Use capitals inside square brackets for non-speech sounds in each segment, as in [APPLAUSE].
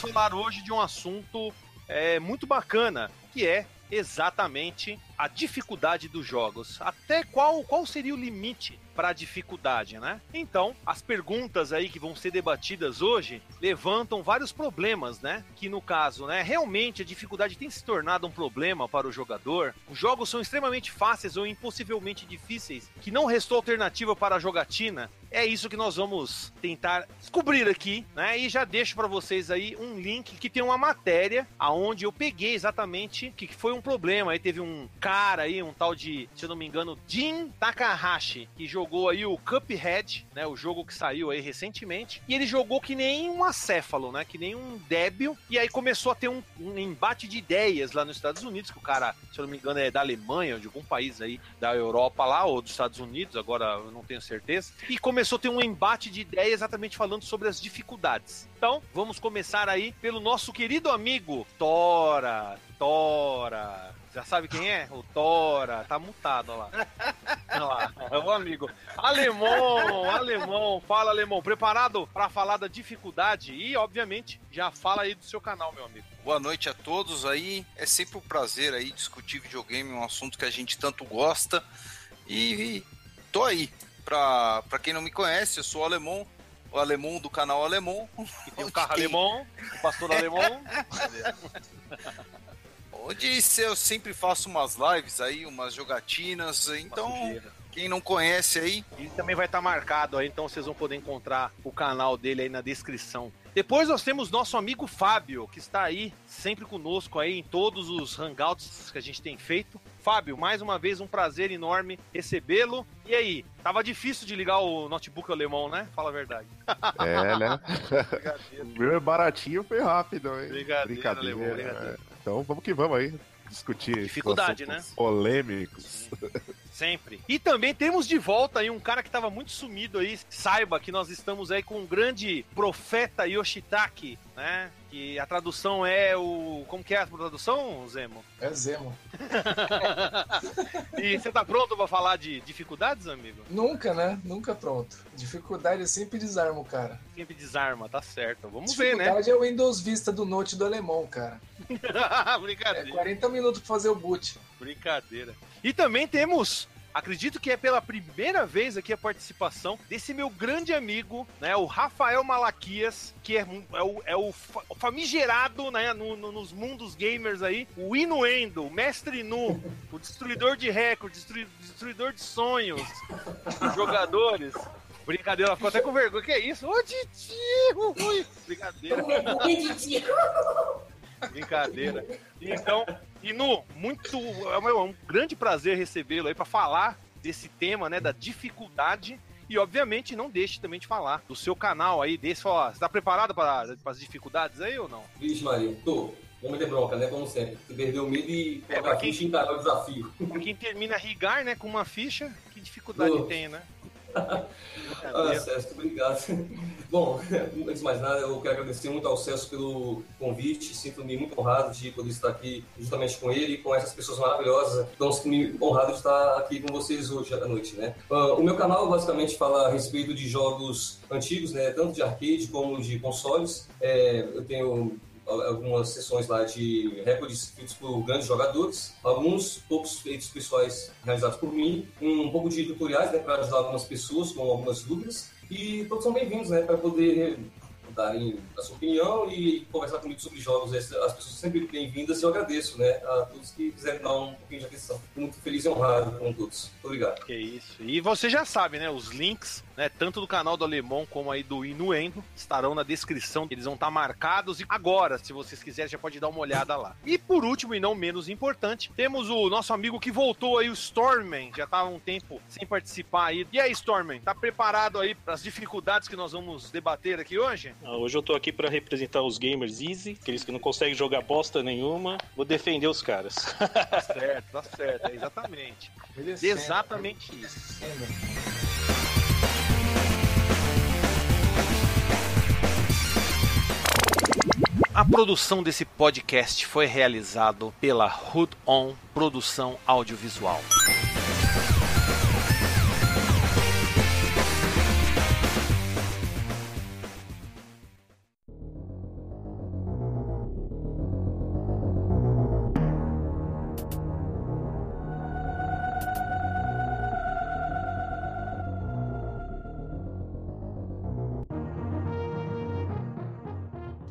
vamos falar hoje de um assunto é, muito bacana, que é exatamente a dificuldade dos jogos. Até qual, qual seria o limite para a dificuldade, né? Então, as perguntas aí que vão ser debatidas hoje levantam vários problemas, né? Que no caso, né, realmente a dificuldade tem se tornado um problema para o jogador. Os jogos são extremamente fáceis ou impossivelmente difíceis, que não restou alternativa para a jogatina. É isso que nós vamos tentar descobrir aqui, né? E já deixo para vocês aí um link que tem uma matéria aonde eu peguei exatamente que foi um problema. Aí teve um cara aí, um tal de, se eu não me engano, Jin Takahashi, que jogou aí o Cuphead, né, o jogo que saiu aí recentemente, e ele jogou que nem um acéfalo, né, que nem um débil, e aí começou a ter um, um embate de ideias lá nos Estados Unidos, que o cara, se eu não me engano, é da Alemanha, de algum país aí da Europa lá, ou dos Estados Unidos, agora eu não tenho certeza, e começou a ter um embate de ideias exatamente falando sobre as dificuldades. Então, vamos começar aí pelo nosso querido amigo Tora, Tora, já sabe quem é? O Tora. Tá mutado, olha lá. Olha lá, é o amigo. Alemão, alemão. Fala, alemão. Preparado para falar da dificuldade? E, obviamente, já fala aí do seu canal, meu amigo. Boa noite a todos aí. É sempre um prazer aí discutir videogame, um assunto que a gente tanto gosta. E tô aí. Pra, pra quem não me conhece, eu sou o alemão, o alemão do canal Alemão. E tem um [LAUGHS] carro alemão, o pastor [LAUGHS] alemão. Onde eu sempre faço umas lives aí, umas jogatinas. Então, quem não conhece aí. E também vai estar tá marcado aí, então vocês vão poder encontrar o canal dele aí na descrição. Depois nós temos nosso amigo Fábio, que está aí sempre conosco aí em todos os hangouts que a gente tem feito. Fábio, mais uma vez um prazer enorme recebê-lo. E aí, tava difícil de ligar o notebook alemão, né? Fala a verdade. É, né? [LAUGHS] o meu é baratinho, foi rápido, hein? Brincadeira, Brincadeira. Alemão, brincadeira. Então vamos que vamos aí discutir dificuldade, né? Polêmicos. [LAUGHS] Sempre. E também temos de volta aí um cara que estava muito sumido aí. Saiba que nós estamos aí com um grande profeta Yoshitaki, né? Que a tradução é o. Como que é a tradução, Zemo? É Zemo. [LAUGHS] e você tá pronto para falar de dificuldades, amigo? Nunca, né? Nunca pronto. Dificuldade sempre desarma o cara. Sempre desarma, tá certo. Vamos ver, né? Dificuldade é o Windows Vista do Note do alemão, cara. [LAUGHS] Brincadeira. É 40 minutos pra fazer o boot. Brincadeira. E também temos Acredito que é pela primeira vez aqui a participação desse meu grande amigo, né, o Rafael Malaquias, que é, é, o, é o, famigerado né, no, no, nos mundos gamers aí, o Inuendo, o mestre Nu, o destruidor de recordes, destruidor de sonhos dos jogadores. Brincadeira, ficou até com vergonha. Que é isso? Ô! Ui, brincadeira. Brincadeira. Então, Inu, muito. É um grande prazer recebê-lo aí para falar desse tema, né? Da dificuldade. E, obviamente, não deixe também de falar do seu canal aí, desse. Ó, você tá preparado para as dificuldades aí ou não? Vixe, Maria, tô. Vamos ter bronca, né? Como sempre. Você perdeu o medo e é, a quem, ficha encarar o desafio. Pra quem termina a rigar, né, com uma ficha, que dificuldade tem, né? [LAUGHS] ah, obrigado. Bom, [LAUGHS] antes de mais nada, eu quero agradecer muito ao Celso pelo convite. Sinto-me muito honrado de poder estar aqui justamente com ele e com essas pessoas maravilhosas. Então, sinto-me honrado de estar aqui com vocês hoje à noite, né? Uh, o meu canal basicamente fala a respeito de jogos antigos, né? Tanto de arcade como de consoles. É, eu tenho algumas sessões lá de recordes feitos por grandes jogadores, alguns poucos feitos pessoais realizados por mim, um pouco de tutoriais né, para ajudar algumas pessoas com algumas dúvidas, e todos são bem-vindos né, para poder darem a sua opinião e conversar comigo sobre jogos. As pessoas sempre bem-vindas e eu agradeço né, a todos que quiserem dar um pouquinho de atenção. Fico muito feliz e honrado com todos. Muito obrigado. Que isso. E você já sabe, né? Os links, né, tanto do canal do Alemão como aí do Inuendo, estarão na descrição. Eles vão estar marcados. E agora, se vocês quiserem, já pode dar uma olhada lá. E por último, e não menos importante, temos o nosso amigo que voltou aí, o Stormman. Já estava um tempo sem participar aí. E aí, Stormman, tá preparado aí para as dificuldades que nós vamos debater aqui hoje? Ah, hoje eu tô aqui para representar os gamers easy, aqueles que não conseguem jogar bosta nenhuma. Vou defender os caras. Tá [LAUGHS] certo, tá certo, é exatamente. Exatamente isso. A produção desse podcast foi realizado pela Hood On Produção Audiovisual.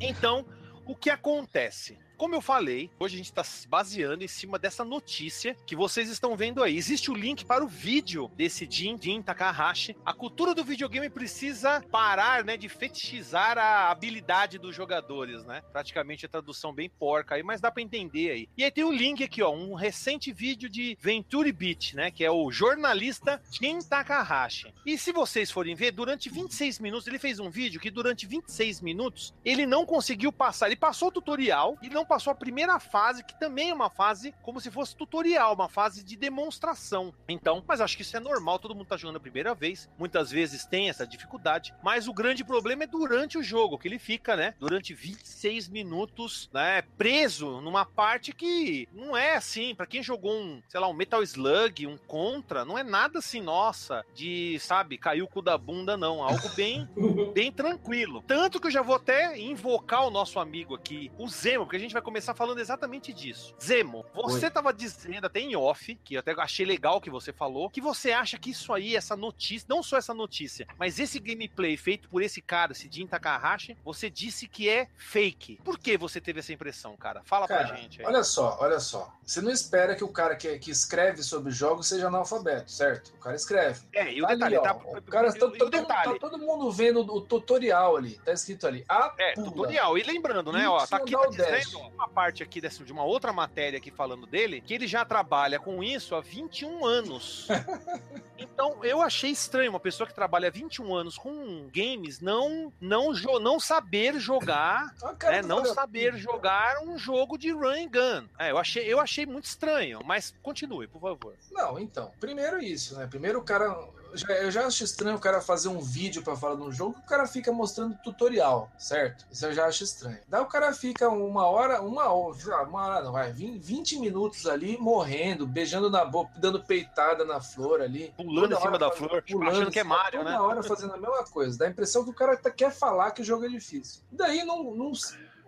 Então, o que acontece? Como eu falei, hoje a gente está se baseando em cima dessa notícia que vocês estão vendo aí. Existe o link para o vídeo desse Jin, Jin Takahashi. A cultura do videogame precisa parar, né, de fetichizar a habilidade dos jogadores, né? Praticamente a tradução bem porca aí, mas dá para entender aí. E aí tem o link aqui, ó, um recente vídeo de Venturi Beat, né, que é o jornalista Jin Takahashi. E se vocês forem ver, durante 26 minutos, ele fez um vídeo que durante 26 minutos ele não conseguiu passar, ele passou o tutorial e não passou a primeira fase, que também é uma fase como se fosse tutorial, uma fase de demonstração. Então, mas acho que isso é normal, todo mundo tá jogando a primeira vez, muitas vezes tem essa dificuldade, mas o grande problema é durante o jogo, que ele fica, né, durante 26 minutos, né, preso numa parte que não é assim, para quem jogou um, sei lá, um Metal Slug, um Contra, não é nada assim, nossa, de, sabe, caiu o cu da bunda, não, algo bem, [LAUGHS] bem tranquilo. Tanto que eu já vou até invocar o nosso amigo aqui, o Zemo, porque a gente vai vai começar falando exatamente disso. Zemo, você Oi. tava dizendo até em off, que eu até achei legal que você falou, que você acha que isso aí, essa notícia, não só essa notícia, mas esse gameplay feito por esse cara, esse Jin Takahashi, você disse que é fake. Por que você teve essa impressão, cara? Fala cara, pra gente aí. Olha só, olha só. Você não espera que o cara que, que escreve sobre jogos seja analfabeto, certo? O cara escreve. É, e o tá detalhe, ali, tá, o cara, tá, todo, detalhe. Tá todo mundo vendo o tutorial ali, tá escrito ali. A é, pula. tutorial. E lembrando, né, ó, tá aqui tá dizendo, uma parte aqui dessa, de uma outra matéria aqui falando dele, que ele já trabalha com isso há 21 anos. [LAUGHS] então, eu achei estranho uma pessoa que trabalha há 21 anos com games não não, não saber jogar, ah, né, não saber jogar um jogo de run and gun. É, eu achei, eu achei muito estranho, mas continue, por favor. Não, então, primeiro isso, né? Primeiro o cara eu já acho estranho o cara fazer um vídeo para falar de um jogo que o cara fica mostrando tutorial, certo? Isso eu já acho estranho. Daí o cara fica uma hora, uma hora, uma hora não, vai, 20 minutos ali morrendo, beijando na boca, dando peitada na flor ali. Pulando em cima da flor, pulando, achando que é Mario, toda né? hora fazendo a mesma coisa. Dá a impressão que o cara tá, quer falar que o jogo é difícil. Daí não, não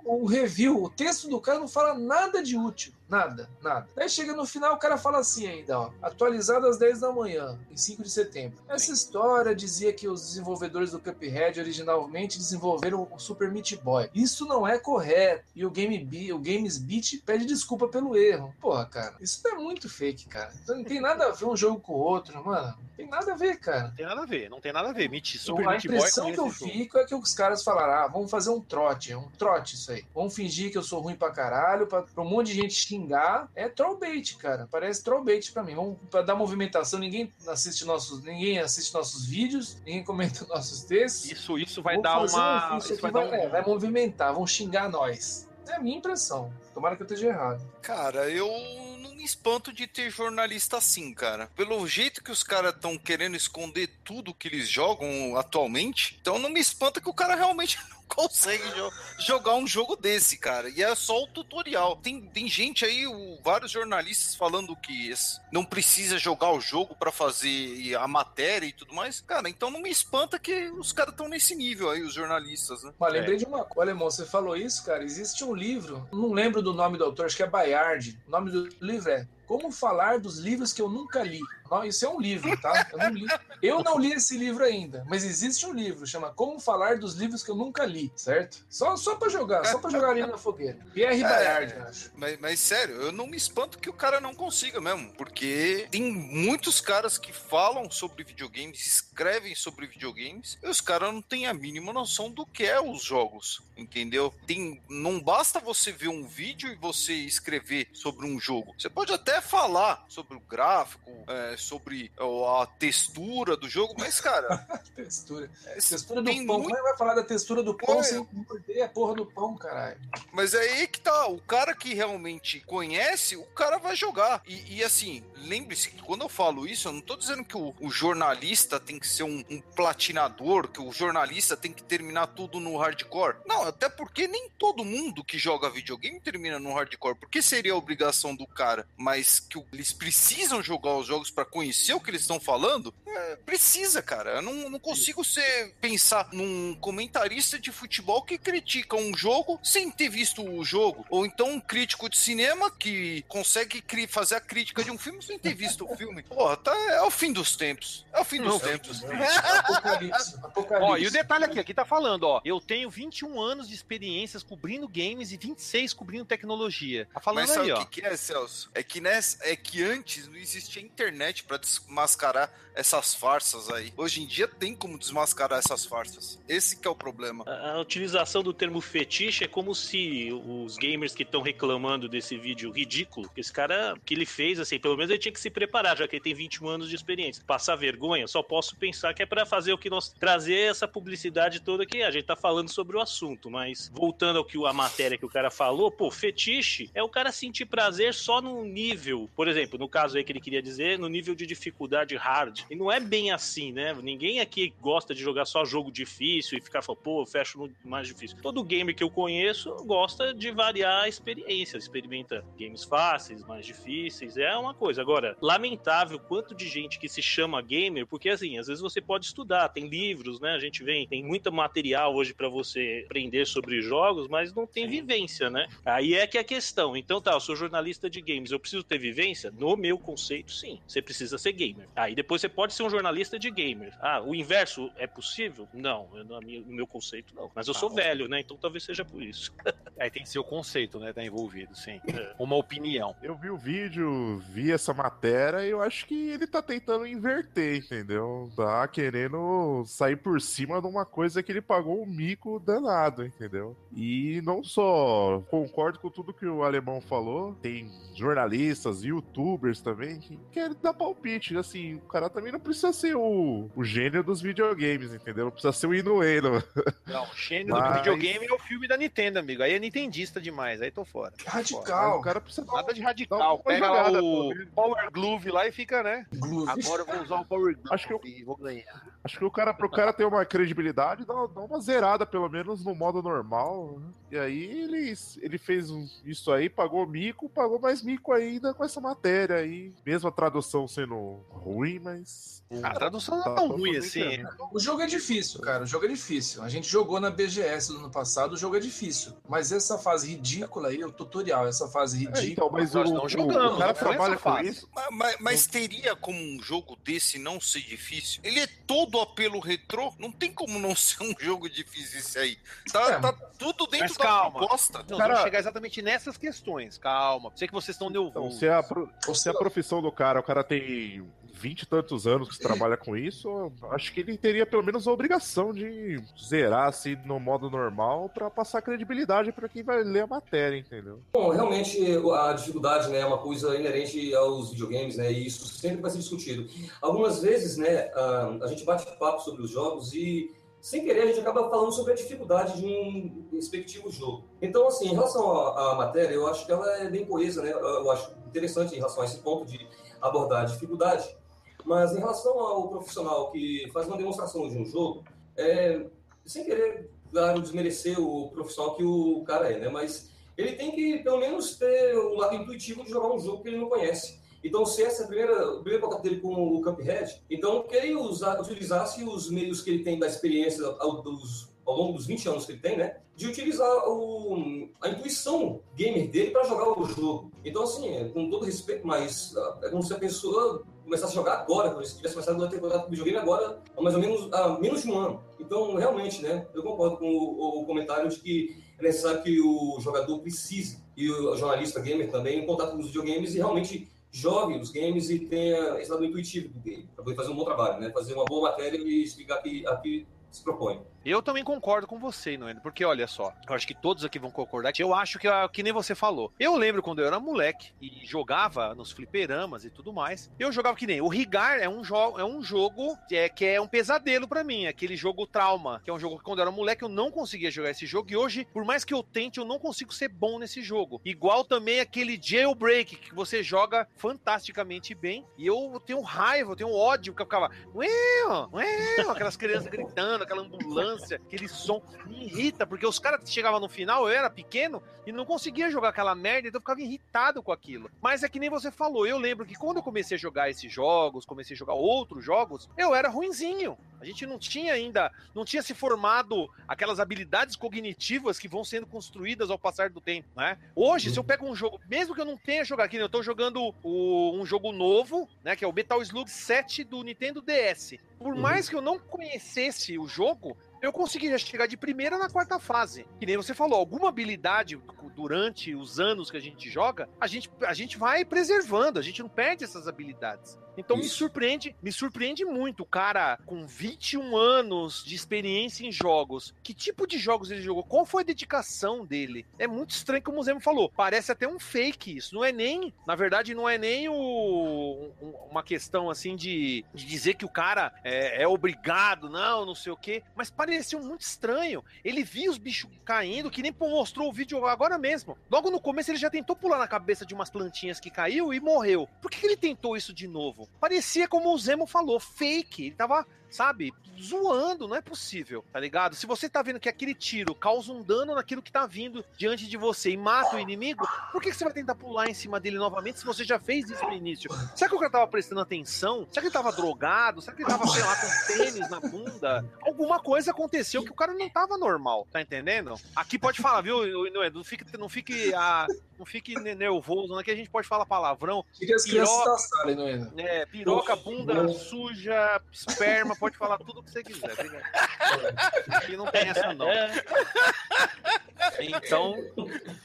o review, o texto do cara não fala nada de útil. Nada, nada. Aí chega no final, o cara fala assim ainda, ó. Atualizado às 10 da manhã, em 5 de setembro. Essa história dizia que os desenvolvedores do Cuphead originalmente desenvolveram o Super Meat Boy. Isso não é correto. E o, Game o Games Beat pede desculpa pelo erro. Porra, cara, isso é muito fake, cara. Então não tem nada a ver um jogo com o outro, mano. Não tem nada a ver, cara. Não tem nada a ver, não tem nada a ver. Meat, Super Meat Boy. A impressão que eu fico é que os caras falaram, ah, vamos fazer um trote, é um trote isso aí. Vamos fingir que eu sou ruim pra caralho, pra, pra um monte de gente xingar xingar é trollbait, cara. Parece trollbait para mim. Vamos para dar movimentação, ninguém assiste nossos, ninguém assiste nossos vídeos, ninguém comenta [LAUGHS] nossos textos. Isso, isso vai dar uma, um, isso vai, vai, dar um... é, vai movimentar, vão xingar nós. É a minha impressão. Tomara que eu esteja errado. Cara, eu não me espanto de ter jornalista assim, cara. Pelo jeito que os caras estão querendo esconder tudo que eles jogam atualmente, então não me espanta que o cara realmente [LAUGHS] consegue jo jogar um jogo desse, cara. E é só o tutorial. Tem, tem gente aí, o, vários jornalistas falando que não precisa jogar o jogo para fazer a matéria e tudo mais. Cara, então não me espanta que os caras estão nesse nível aí, os jornalistas, né? Mas lembrei é. de uma coisa, Alemão, você falou isso, cara. Existe um livro, não lembro do nome do autor, acho que é Bayard. O nome do livro é Como Falar dos Livros que Eu Nunca Li. Isso é um livro, tá? Eu não, li. eu não li esse livro ainda, mas existe um livro, chama Como Falar dos Livros que Eu Nunca Li, certo? Só, só pra jogar, só pra jogar ali na fogueira. Pierre é, Bayard, acho. Mas, mas sério, eu não me espanto que o cara não consiga mesmo, porque tem muitos caras que falam sobre videogames, escrevem sobre videogames, e os caras não têm a mínima noção do que é os jogos, entendeu? Tem, não basta você ver um vídeo e você escrever sobre um jogo. Você pode até falar sobre o gráfico, é, sobre a textura do jogo, mas, cara. [LAUGHS] textura. É, textura do pão. Muito... Como é vai falar da textura do pão sem morder a porra do pão, caralho? Mas é aí que tá. O cara que realmente conhece, o cara vai jogar. E, e assim, lembre-se que quando eu falo isso, eu não tô dizendo que o, o jornalista tem que ser um, um, platinador, que o jornalista tem que terminar tudo no hardcore. Não, até porque nem todo mundo que joga videogame termina no hardcore. Porque seria a obrigação do cara. Mas que eles precisam jogar os jogos para conhecer o que eles estão falando, é, precisa, cara. Eu não, não consigo ser, pensar num comentarista de futebol que critica um jogo sem ter visto o jogo. Ou então um crítico de cinema que consegue fazer a crítica de um filme sem ter visto o filme. Porra, tá, é o fim dos tempos. É o fim dos tempos. Apocalipse. Apocalipse. Ó, e o detalhe aqui, aqui tá falando, ó. Eu tenho 21 anos de experiências cobrindo games e 26 cobrindo tecnologia. Tá falando Mas sabe aí, o ó. que, que é, Celso? É que, nessa, é que antes não existia internet para desmascarar essas farsas aí. Hoje em dia tem como desmascarar essas farsas. Esse que é o problema. A, a utilização do termo fetiche é como se os gamers que estão reclamando desse vídeo ridículo, que esse cara que ele fez, assim, pelo menos ele tinha que se preparar, já que ele tem 21 anos de experiência. Passar vergonha, só posso pensar que é para fazer o que nós trazer essa publicidade toda que a gente tá falando sobre o assunto, mas voltando ao que a matéria que o cara falou, pô, fetiche é o cara sentir prazer só no nível, por exemplo, no caso aí que ele queria dizer, no nível de dificuldade hard. E não é bem assim, né? Ninguém aqui gosta de jogar só jogo difícil e ficar falando, pô, eu fecho no mais difícil. Todo gamer que eu conheço gosta de variar a experiência, experimenta games fáceis, mais difíceis, é uma coisa. Agora, lamentável quanto de gente que se chama gamer, porque assim, às vezes você pode estudar, tem livros, né? A gente vem, tem muito material hoje para você aprender sobre jogos, mas não tem vivência, né? Aí é que é a questão. Então tá, eu sou jornalista de games, eu preciso ter vivência? No meu conceito, sim. Você precisa ser gamer. Aí depois você pode ser um jornalista de gamer. Ah, o inverso é possível? Não, eu, no, no meu conceito, não. Mas eu sou Ah, velho, né? Então talvez seja por isso. [LAUGHS] Aí tem que ser o conceito, né? Tá envolvido, sim. É. Uma opinião. Eu vi o vídeo, vi essa matéria e eu acho que ele tá tentando inverter, entendeu? Tá querendo sair por cima de uma coisa que ele pagou um mico danado, entendeu? E não só concordo com tudo que o alemão falou, tem jornalistas, youtubers também que querem dar palpite. Assim, o cara também não precisa ser o, o gênio dos videogames, entendeu? Não precisa ser o Inuendo. Não, o gênio do Mas- videogame é o filme da Nintendo, amigo. Aí é nintendista demais, aí tô fora. Radical. o cara precisa dar Nada de radical. uma Pega jogada, lá o. Power Glove lá e fica, né? Glove. Agora eu vou usar o Power Glove Acho que eu- e vou ganhar. Acho que o cara, pro cara ter uma credibilidade, dá, dá uma zerada, pelo menos, no modo normal. né? E aí ele, ele fez isso aí, pagou mico, pagou mais mico ainda com essa matéria aí. Mesmo a tradução sendo ruim, mas. A tradução não Tá, é tão tô ruim fazendo assim. O jogo é difícil, cara. O jogo é difícil. A gente jogou na BGS do ano passado, o jogo é difícil. Mas essa fase ridícula aí, o tutorial, essa fase É, ridícula. então, mas Nós o, não jogamos, o cara foi trabalha com fase. isso. Mas, mas- mas teria como um jogo desse não ser difícil? Ele é todo apelo retrô? Não tem como não [LAUGHS] ser um jogo difícil esse aí. Tá, É, tá tudo dentro mas da calma. proposta. Nós Cara- vamos chegar exatamente nessas questões. Calma. Sei que vocês estão Então, nervosos. se a, pro- se a seja, profissão do cara, o cara tem vinte e tantos anos que trabalha com isso, acho que ele teria pelo menos a obrigação de zerar assim no modo normal pra passar credibilidade pra quem vai ler a matéria, entendeu? Bom, realmente a dificuldade né, é uma coisa inerente aos videogames, né? E isso sempre vai ser discutido. Algumas vezes, né, a, a gente bate papo sobre os jogos e sem querer a gente acaba falando sobre a dificuldade de um respectivo jogo. Então, assim, em relação à, à matéria, eu acho que ela é bem coesa, né? Eu acho interessante em relação a esse ponto de abordar a dificuldade. Mas em relação ao profissional que faz uma demonstração de um jogo, é, sem querer, claro, desmerecer o profissional que o cara é, né? Mas ele tem que, pelo menos, ter um lado intuitivo de jogar um jogo que ele não conhece. Então, se essa é a primeira, o primeiro contato dele com o Cuphead, então que ele usar, utilizasse os meios que ele tem da experiência dos, ao longo dos 20 anos que ele tem, né? De utilizar o, a intuição gamer dele para jogar o jogo. Então, assim, com todo respeito, mas ah, é como se a pessoa começasse a jogar agora, se tivesse começado a ter contato com videogame agora, há mais ou menos há menos de um ano. Então, realmente, né? Eu concordo com o, o comentário de que é necessário que o jogador precise, e o jornalista gamer também, em contato com os videogames e realmente jogue os games e tenha esse lado intuitivo do game, para poder fazer um bom trabalho, né? Fazer uma boa matéria e explicar aqui, aqui se propõe. Eu também concordo com você, Noendo, porque olha só, eu acho que todos aqui vão concordar. Eu acho que, que nem você falou. Eu lembro quando eu era moleque e jogava nos fliperamas e tudo mais. Eu jogava que nem o Rigar é um, jo é um jogo que é, que é um pesadelo pra mim, aquele jogo Trauma, que é um jogo que quando eu era moleque eu não conseguia jogar esse jogo e hoje, por mais que eu tente, eu não consigo ser bom nesse jogo. Igual também aquele Jailbreak que você joga fantasticamente bem e eu tenho raiva, eu tenho ódio, que eu ficava, ué, ué, aquelas crianças gritando, aquela ambulância, aquele som, me irrita, porque os caras chegavam no final, eu era pequeno e não conseguia jogar aquela merda, então eu ficava irritado com aquilo. Mas é que nem você falou, eu lembro que quando eu comecei a jogar esses jogos, comecei a jogar outros jogos, eu era ruinzinho. A gente não tinha ainda, não tinha se formado aquelas habilidades cognitivas que vão sendo construídas ao passar do tempo, né? Hoje, se eu pego um jogo, mesmo que eu não tenha jogado aqui, eu tô jogando o, um jogo novo, né, que é o Metal Slug 7 do Nintendo DS. Por mais que eu não conhecesse o jogo, eu consegui já chegar de primeira na quarta fase. Que nem você falou, alguma habilidade durante os anos que a gente joga, a gente, a gente vai preservando, a gente não perde essas habilidades. Então Isso. me surpreende, me surpreende muito o cara com 21 anos de experiência em jogos. Que tipo de jogos ele jogou? Qual foi a dedicação dele? É muito estranho como o Zemo falou. Parece até um fake isso. Não é nem, na verdade, não é nem o, uma questão assim de, de dizer que o cara é, é, obrigado, não, não sei o quê. Mas pareceu muito estranho. Ele via os bichos caindo, que nem mostrou o vídeo agora mesmo. Logo no começo ele já tentou pular na cabeça de umas plantinhas que caiu e morreu. Por que ele tentou isso de novo? Parecia como o Zemo falou, fake. Ele tava sabe, zoando, não é possível, tá ligado? Se você tá vendo que aquele tiro causa um dano naquilo que tá vindo diante de você e mata o inimigo, por que, que você vai tentar pular em cima dele novamente se você já fez isso no início? Será que o cara tava prestando atenção? Será que ele tava drogado? Será que ele tava, sei lá, com tênis na bunda? Alguma coisa aconteceu que o cara não tava normal, tá entendendo? Aqui pode falar, viu? Não fique, não fique, a, não fique nervoso, aqui a gente pode falar palavrão. Fica as piroca, não é? É, piroca, bunda suja, esperma, pode falar tudo o que você quiser. Aqui não tem essa, não. Então,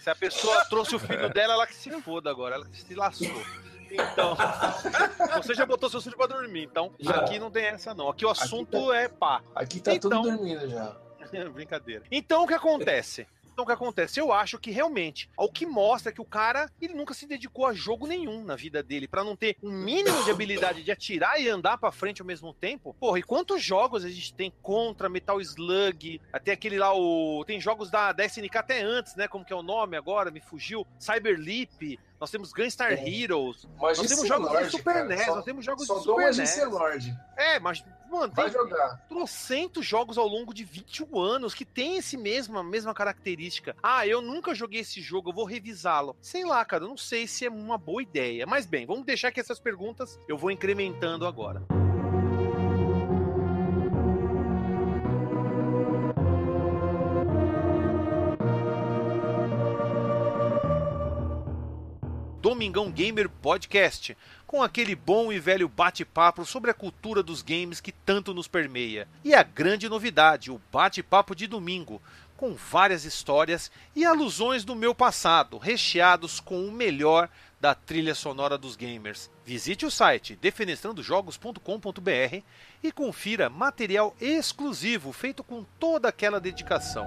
se a pessoa trouxe o filho dela, ela que se foda agora, ela que se lascou. Então, você já botou seu filho pra dormir, então já. aqui não tem essa não. Aqui o assunto tá, é pá. Aqui tá então, tudo dormindo já. [LAUGHS] Brincadeira. Então o que acontece? Então o que acontece? Eu acho que realmente, ao que mostra que o cara, ele nunca se dedicou a jogo nenhum na vida dele, para não ter um mínimo de habilidade de atirar e andar para frente ao mesmo tempo. Porra, e quantos jogos a gente tem contra Metal Slug, até aquele lá, o... tem jogos da, da SNK até antes, né, como que é o nome agora, me fugiu, Cyberleap, nós temos Gunstar é. Heroes, nós temos jogos Lord, de Super cara, NES, só, nós temos jogos de Super NES. Lord. É, mas, mano, Vai tem jogar. trocentos jogos ao longo de 21 anos que tem esse mesmo, a mesma característica. Ah, eu nunca joguei esse jogo, eu vou revisá-lo. Sei lá, cara, eu não sei se é uma boa ideia. Mas bem, vamos deixar que essas perguntas eu vou incrementando agora. Domingão Gamer Podcast, com aquele bom e velho bate-papo sobre a cultura dos games que tanto nos permeia. E a grande novidade, o bate-papo de domingo, com várias histórias e alusões do meu passado, recheados com o melhor da trilha sonora dos gamers. Visite o site defenestrandojogos.com.br e confira material exclusivo feito com toda aquela dedicação.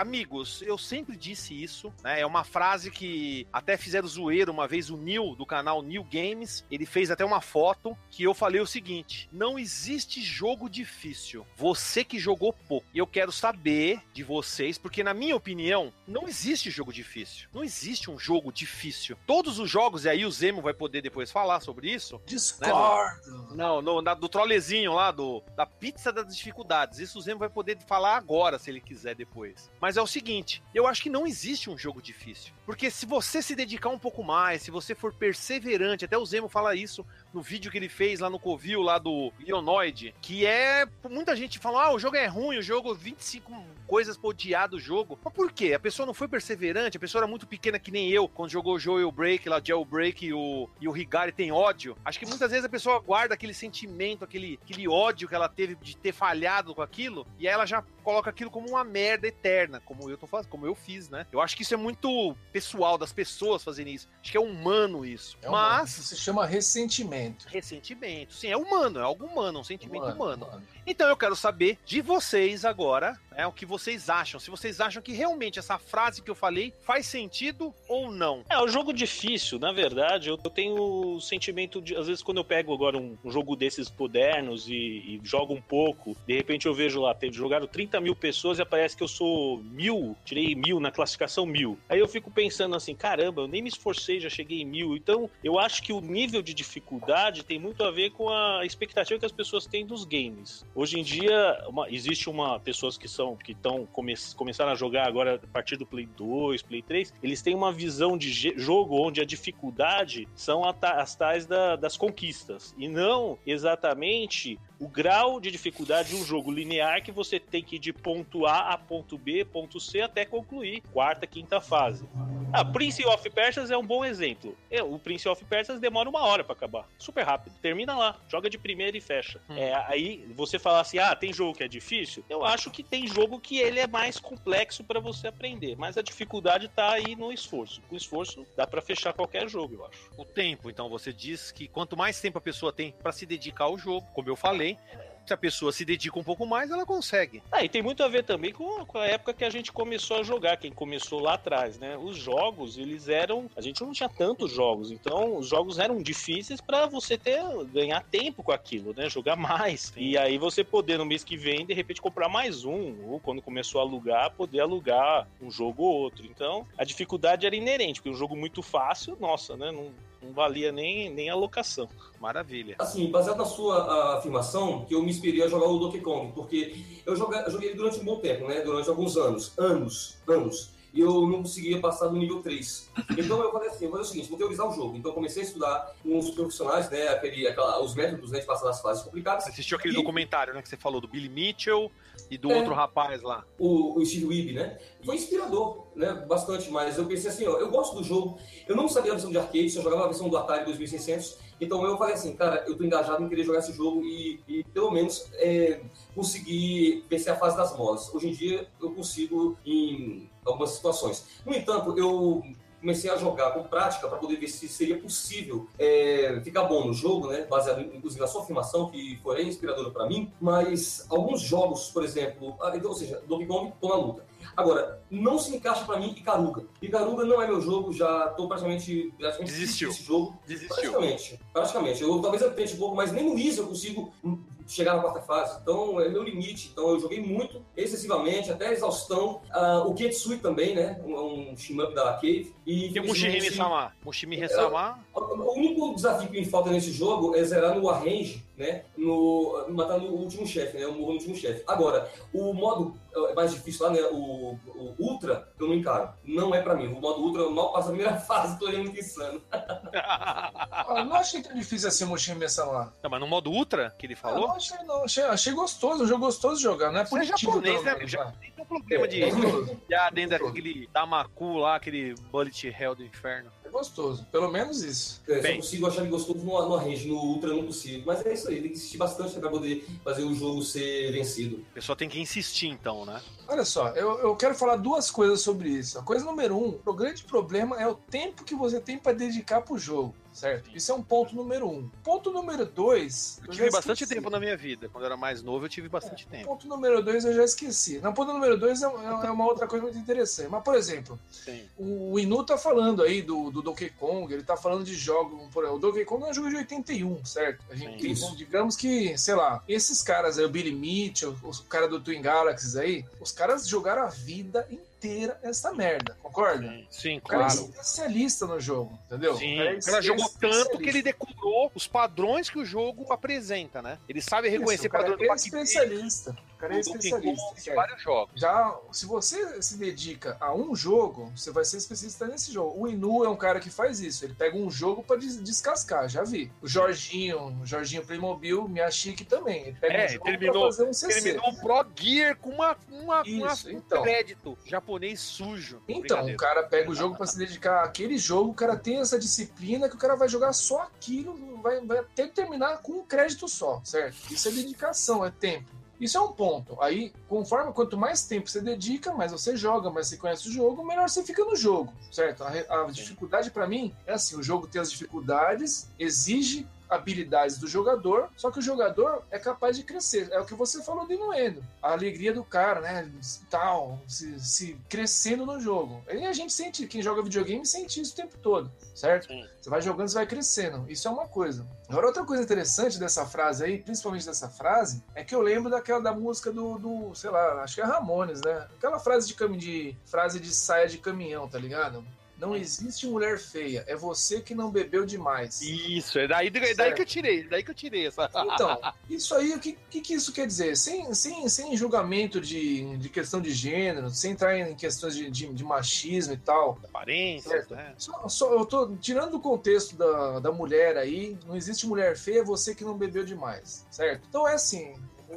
Amigos, eu sempre disse isso, né? É uma frase que até fizeram zoeira uma vez o Neil, do canal New Games, ele fez até uma foto que eu falei o seguinte: não existe jogo difícil. Você que jogou pouco. E eu quero saber de vocês, porque na minha opinião, não existe jogo difícil. Não existe um jogo difícil. Todos os jogos, e aí o Zemo vai poder depois falar sobre isso. Discordo. Né? Não, no, na, do trolezinho lá, do, da pizza das dificuldades. Isso o Zemo vai poder falar agora, se ele quiser depois. Mas é o seguinte, eu acho que não existe um jogo difícil. Porque se você se dedicar um pouco mais, se você for perseverante, até o Zemo fala isso no vídeo que ele fez lá no Covil, lá do Leonoid, que é. Muita gente fala, ah, o jogo é ruim, o jogo 25 coisas pra odiar do jogo. Mas por quê? A pessoa não foi perseverante, a pessoa era muito pequena que nem eu, quando jogou o Break, lá, Jailbreak e o, e o Higari tem ódio. Acho que muitas vezes a pessoa guarda aquele sentimento, aquele, aquele ódio que ela teve de ter falhado com aquilo, e aí ela já coloca aquilo como uma merda eterna, como eu tô fazendo, como eu fiz, né? Eu acho que isso é muito pessoal das pessoas fazerem isso. Acho que é humano isso. É Mas humano. isso se chama ressentimento. Ressentimento. Sim, é humano, é algo humano, um sentimento humano, humano. humano. Então eu quero saber de vocês agora É o que vocês acham. Se vocês acham que realmente essa frase que eu falei faz sentido ou não. É, o jogo difícil, na verdade, eu, eu tenho o sentimento de, às vezes, quando eu pego agora um, um jogo desses modernos e, e, jogo um pouco, de repente eu vejo lá, tem, jogaram 30 mil pessoas e aparece que eu sou mil, tirei mil na classificação mil. Aí eu fico pensando assim, caramba, eu nem me esforcei, já cheguei em mil. Então, eu acho que o nível de dificuldade tem muito a ver com a expectativa que as pessoas têm dos games. Hoje em dia, uma, existe uma pessoas que são que estão come, começaram a jogar agora a partir do Play 2, Play 3, eles têm uma visão de jogo onde a dificuldade são as tais da, das conquistas. E não exatamente o grau de dificuldade de um jogo linear que você tem que ir de ponto A a ponto B, ponto C até concluir quarta, quinta fase. Ah, Prince of Persias é um bom exemplo. O Prince of Persias demora uma hora para acabar. Super rápido. Termina lá, joga de primeira e fecha. Hum. É, aí você fala assim: ah, tem jogo que é difícil? Eu acho que tem jogo que ele é mais complexo para você aprender. Mas a dificuldade tá aí no esforço. Com esforço, dá para fechar qualquer jogo, eu acho. O tempo, então, você diz que quanto mais tempo a pessoa tem para se dedicar ao jogo, como eu falei, se a pessoa se dedica um pouco mais, ela consegue. Ah, e tem muito a ver também com, com, a época que a gente começou a jogar, quem começou lá atrás, né? Os jogos, eles eram. A gente não tinha tantos jogos, então os jogos eram difíceis para você ter ganhar tempo com aquilo, né? Jogar mais. E aí você poder no mês que vem, de repente, comprar mais um, ou quando começou a alugar, poder alugar um jogo ou outro. Então, a dificuldade era inerente, porque um jogo muito fácil, nossa, né? Não, não valia nem, nem a locação. Maravilha. Assim, baseado na sua afirmação, que eu me inspirei a jogar o Donkey Kong, porque eu joguei, durante um bom tempo, né? Durante alguns anos. Anos, anos e eu não conseguia passar do nível 3. Então eu falei assim, vou fazer o seguinte, vou teorizar o jogo. Então comecei a estudar com os profissionais, né, aquele, aquela, os métodos né, de passar as fases complicadas. Você assistiu aquele e... documentário, né, que você falou do Billy Mitchell e do é, outro rapaz lá. O, o Steve Weeb, né? Foi inspirador, né, bastante, mas eu pensei assim, ó, eu gosto do jogo, eu não sabia a versão de arcade, só jogava a versão do Atari 2600, então eu falei assim, cara, eu tô engajado em querer jogar esse jogo e, e pelo menos é, conseguir vencer a fase das molas. Hoje em dia eu consigo em algumas situações. No entanto, eu comecei a jogar com prática para poder ver se seria possível é, ficar bom no jogo, né? Baseado inclusive na sua afirmação, que foi inspiradora para mim. Mas alguns jogos, por exemplo, ah, então, ou seja, Donkey Kong, tô na luta. Agora, não se encaixa para mim Icaruga. Icaruga não é meu jogo, já tô praticamente, praticamente Desistiu. esse jogo. Desistiu. Praticamente. Praticamente. Eu, talvez eu tente um pouco, mas nem no Easy eu consigo chegar na quarta fase. Então, é meu limite. Então, eu joguei muito, excessivamente, até exaustão. Uh, o Ketsui também, né? Um, um shmup da Cave. E o Mushimi Sama. Mushimi Sama. É, o único desafio que me falta nesse jogo é zerar no arrange, né? No, matar no último chefe, né? O morro no último chefe. Agora, o modo é mais difícil lá, né? O, o Ultra, eu não encaro. Não é pra mim. O modo Ultra, eu mal passo a primeira [LAUGHS] fase, tô muito insano. [LAUGHS] eu não achei tão difícil assim o Mushimi Sama. Não, mas no modo Ultra, que ele falou? não achei, não. Achei, achei gostoso, um jogo gostoso de jogar, não é é japonês, né? Já tem um problema de... É, já dentro daquele Tamaku lá, aquele Bullet Hell do Inferno. É gostoso, pelo menos isso. É, Bem, só consigo achar ele gostoso no, no range, no Ultra não consigo. Mas é isso aí, tem que insistir bastante para poder fazer o jogo ser vencido. A pessoa tem que insistir então, né? Olha só, eu, eu quero falar duas coisas sobre isso. A coisa número um, o grande problema é o tempo que você tem para dedicar pro jogo certo? Isso é um ponto número um. Ponto número dois. Eu, eu tive bastante tempo na minha vida. Quando eu era mais novo, eu tive bastante é, tempo. Ponto número dois eu já esqueci. Não, ponto número dois é, é, é uma outra coisa muito interessante. Mas, por exemplo, Sim. o Inu tá falando aí do, do Donkey Kong, ele tá falando de jogos. O Donkey Kong é um jogo de 81, certo? A gente tem, digamos que, sei lá, esses caras aí, o Billy Mitchell, os cara do Twin Galaxies aí, os caras jogaram a vida inteira inteira essa merda, concorda? Sim, sim o cara é claro. especialista no jogo, entendeu? Sim, o cara, é o cara jogou tanto que ele decorou os padrões que o jogo apresenta, né? Ele sabe reconhecer Isso, padrões. É especialista cara é especialista. vários jogos. Já, se você se dedica a um jogo, você vai ser especialista nesse jogo. O Inu é um cara que faz isso. Ele pega um jogo para descascar, já vi. O Jorginho, o Jorginho Playmobil, minha chique também. Ele pega é, um jogo terminou, fazer um CC. Terminou um Pro Gear com uma, uma, isso, uma então. crédito japonês sujo. Então, o cara pega o jogo para se dedicar àquele jogo, o cara tem essa disciplina que o cara vai jogar só aquilo, vai, vai até terminar com um crédito só, certo? Isso é dedicação, é tempo. Isso é um ponto. Aí, conforme quanto mais tempo você dedica, mais você joga, mais você conhece o jogo, melhor você fica no jogo, certo? A, a dificuldade para mim é assim: o jogo tem as dificuldades, exige habilidades do jogador, só que o jogador é capaz de crescer. É o que você falou de Inuendo. A alegria do cara, né? Tal, se, se crescendo no jogo. E a gente sente, quem joga videogame sente isso o tempo todo, certo? Sim. Você vai jogando, você vai crescendo. Isso é uma coisa. Agora, outra coisa interessante dessa frase aí, principalmente dessa frase, é que eu lembro daquela da música do, do sei lá, acho que é Ramones, né? Aquela frase de, de frase de saia de caminhão, tá ligado? Não existe mulher feia, é você que não bebeu demais. Isso, é daí, daí que eu tirei, daí que eu tirei essa. Então, [LAUGHS] isso aí, o que, que, que isso quer dizer? Sem, sem, sem julgamento de, de questão de gênero, sem entrar em questões de, de, de machismo e tal. Aparência, Certo. né? Só, só- eu tô tirando do contexto da, da mulher aí, não existe mulher feia, é você que não bebeu demais, certo? Então é assim,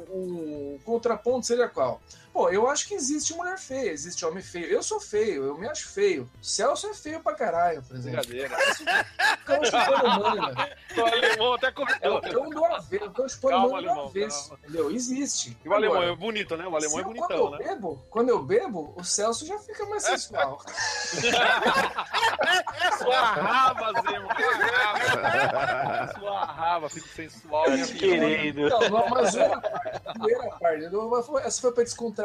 o, o contraponto seria qual? Pô, eu acho que existe mulher feia, existe homem feio. Eu sou feio, eu me acho feio. O Celso é feio pra caralho, por exemplo. Brincadeira. O cara chupando manga. O alemão até É o comentou. cão do avesso, o cão chupando Calma, manga do alemão, avesso. Entendeu? Existe. E o alemão Agora, é bonito, né? O alemão é bonitão, quando né? eu bebo, quando eu bebo, o Celso já fica mais sensual. [LAUGHS] Sua raba, Zemo, sua raba. Sua raba, fico sensual. né? Querido. Então, não, mas zoeira à parte, Essa foi pra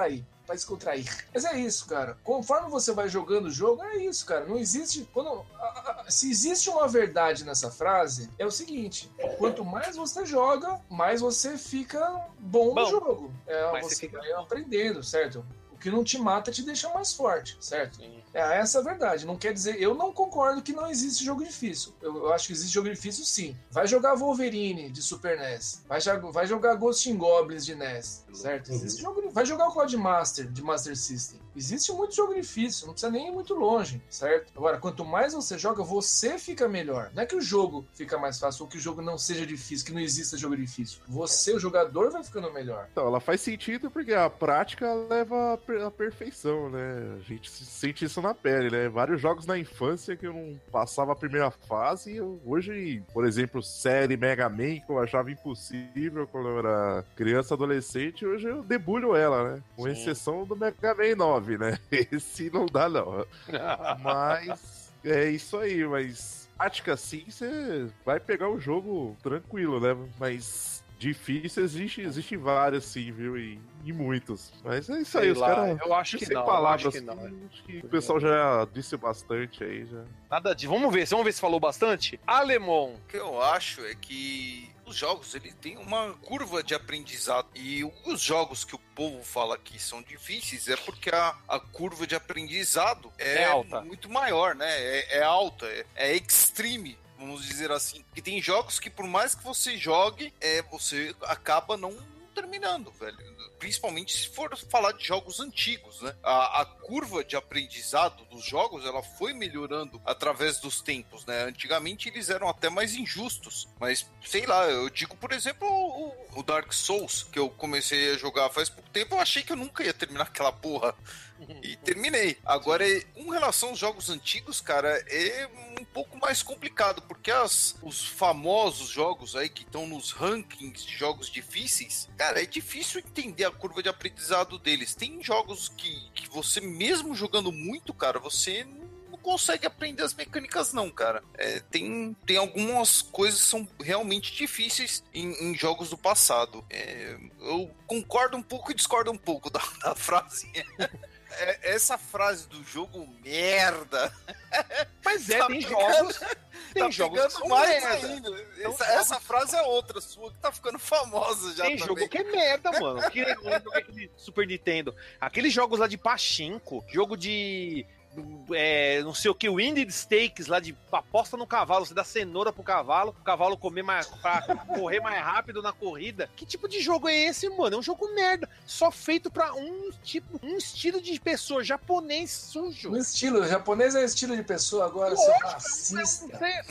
descontrair. Pra descontrair. Mas é isso, cara. Conforme você vai jogando o jogo, é isso, cara. Não existe. Quando, a- a- se existe uma verdade nessa frase, é o seguinte: quanto mais você joga, mais você fica bom, Bom. no jogo. É, você fica vai aprendendo, certo? O que não te mata te deixa mais forte, certo? Sim. É, essa é a verdade. Não quer dizer. Eu não concordo que não existe jogo difícil. Eu, eu acho que existe jogo difícil sim. Vai jogar Wolverine de Super NES. Vai, vai jogar Ghost in Goblins de NES. Certo? Existe jogo, vai jogar o Cloud Master de Master System. Existe muito jogo difícil. Não precisa nem ir muito longe. Certo? Agora, quanto mais você joga, você fica melhor. Não é que o jogo fica mais fácil ou que o jogo não seja difícil, que não exista jogo difícil. Você, o jogador, vai ficando melhor. Então, ela faz sentido porque a prática leva à per- à perfeição, né? A gente se- sente isso na pele, né? Vários jogos na infância que eu não passava a primeira fase, eu- hoje, por exemplo, série Mega Man, que eu achava impossível quando eu era criança, adolescente, hoje eu debulho ela, né? Com Sim. exceção do Mega Man 9, né? [LAUGHS] Esse não dá, não. [LAUGHS] Mas é isso aí, mas prática sim, você vai pegar o jogo tranquilo, né? Mas difícil existe, existe vários sim, viu? E, e muitos. Mas é isso aí, Sei os caras. eu acho que sem não, palavras, acho que não. assim, acho que o pessoal já disse bastante aí já. Nada de. Vamos ver, vamos ver se falou bastante. Alemão. O que eu acho é que os jogos ele tem uma curva de aprendizado e os jogos que o povo fala que são difíceis é porque a, a curva de aprendizado é, É alta. muito maior, né? É, é alta, é, é extreme. Vamos dizer assim. Que tem jogos que, por mais que você jogue, é, você acaba não terminando, velho. Principalmente se for falar de jogos antigos, né? A, a curva de aprendizado dos jogos, ela foi melhorando através dos tempos, né? Antigamente eles eram até mais injustos. Mas, sei lá, eu digo, por exemplo, o, o Dark Souls, que eu comecei a jogar faz pouco tempo, eu achei que eu nunca ia terminar aquela porra. E terminei. Agora, com relação aos jogos antigos, cara, é um pouco mais complicado, porque as, os famosos jogos aí que estão nos rankings de jogos difíceis, cara, é difícil entender a curva de aprendizado deles. Tem jogos que, que você, mesmo jogando muito, cara, você não consegue aprender as mecânicas, não, cara. É, tem, tem algumas coisas que são realmente difíceis em, em jogos do passado. É, eu concordo um pouco e discordo um pouco da, [LAUGHS] da frase. [LAUGHS] É, essa frase do jogo merda Mas é, Tá tem pegando- jogos. Tem tá jogos que mais merda. ainda. Então, Essa, essa frase é outra sua que tá ficando famosa já Tem também. jogo que é merda, mano. Que [LAUGHS] joguei aquele Super Nintendo. Aqueles jogos lá de pachinko, jogo de. É, não sei o que, Winded Stakes lá de aposta no cavalo, você dá cenoura pro cavalo, o cavalo comer mais, pra correr mais rápido na corrida. Que tipo de jogo é esse, mano? É um jogo merda, só feito pra um tipo, um estilo de pessoa japonês sujo. No estilo, japonês é estilo de pessoa, agora seu racista.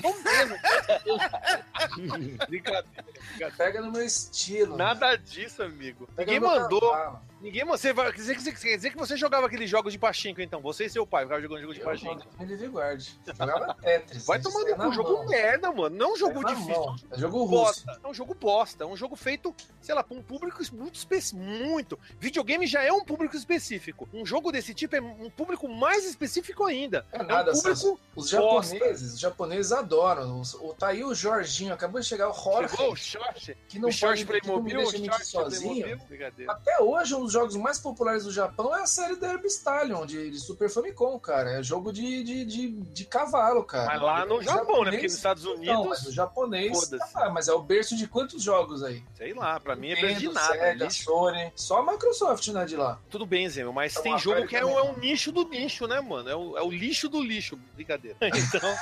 Sou mesmo. [LAUGHS] brincadeira, brincadeira. Pega no meu estilo. Nada disso, amigo. Pega Ninguém mandou. cavalo. Ninguém, você vai quer dizer, que- quer dizer que você jogava aqueles jogos de pachinko, então. Você e seu pai ficavam jogando jogo de Eu pachinko. jogo Live Guard. Jogava Tetris. Vai gente tomando na um jogo mão. merda, mano. Não um jogo Saía na difícil. É jogo russo. É um jogo bosta. É um jogo feito, sei lá, pra um público muito específico. Muito. Videogame já é um público específico. Um jogo desse tipo é um público mais específico ainda. É É um nada, essas- público. Os japoneses, os japoneses adoram. Os- O, tá aí o Jorginho, acabou de chegar o Jorge, Chegou o short. que não o short pode, que não me Playmobil, o short sozinho. Playmobil. Até hoje, um dos jogos mais populares do Japão é a série da Herb Stallion, de, de Super Famicom, cara. É jogo de, de, de, de cavalo, cara. Mas lá no O Japão, né? Porque nos japonês- Estados Não, Unidos, mas o japonês. Ah, mas é o berço de quantos jogos aí? sei lá, pra mim é perto de nada. Sega. Sony. Só a Microsoft, né, de lá. Tudo bem, Zé, mas É tem jogo que é, é um nicho do nicho, né, mano? É o, é o lixo do lixo. Brincadeira. [LAUGHS] Então,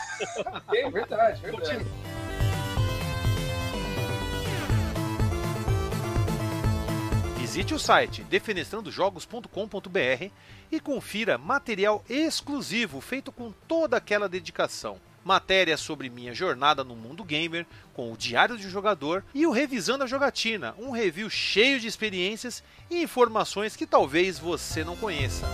É verdade, verdade. Visite o site defenestrandojogos.com.br e confira material exclusivo feito com toda aquela dedicação. Matérias sobre minha jornada no mundo gamer, com o Diário de Jogador e o Revisando a Jogatina, um review cheio de experiências e informações que talvez você não conheça.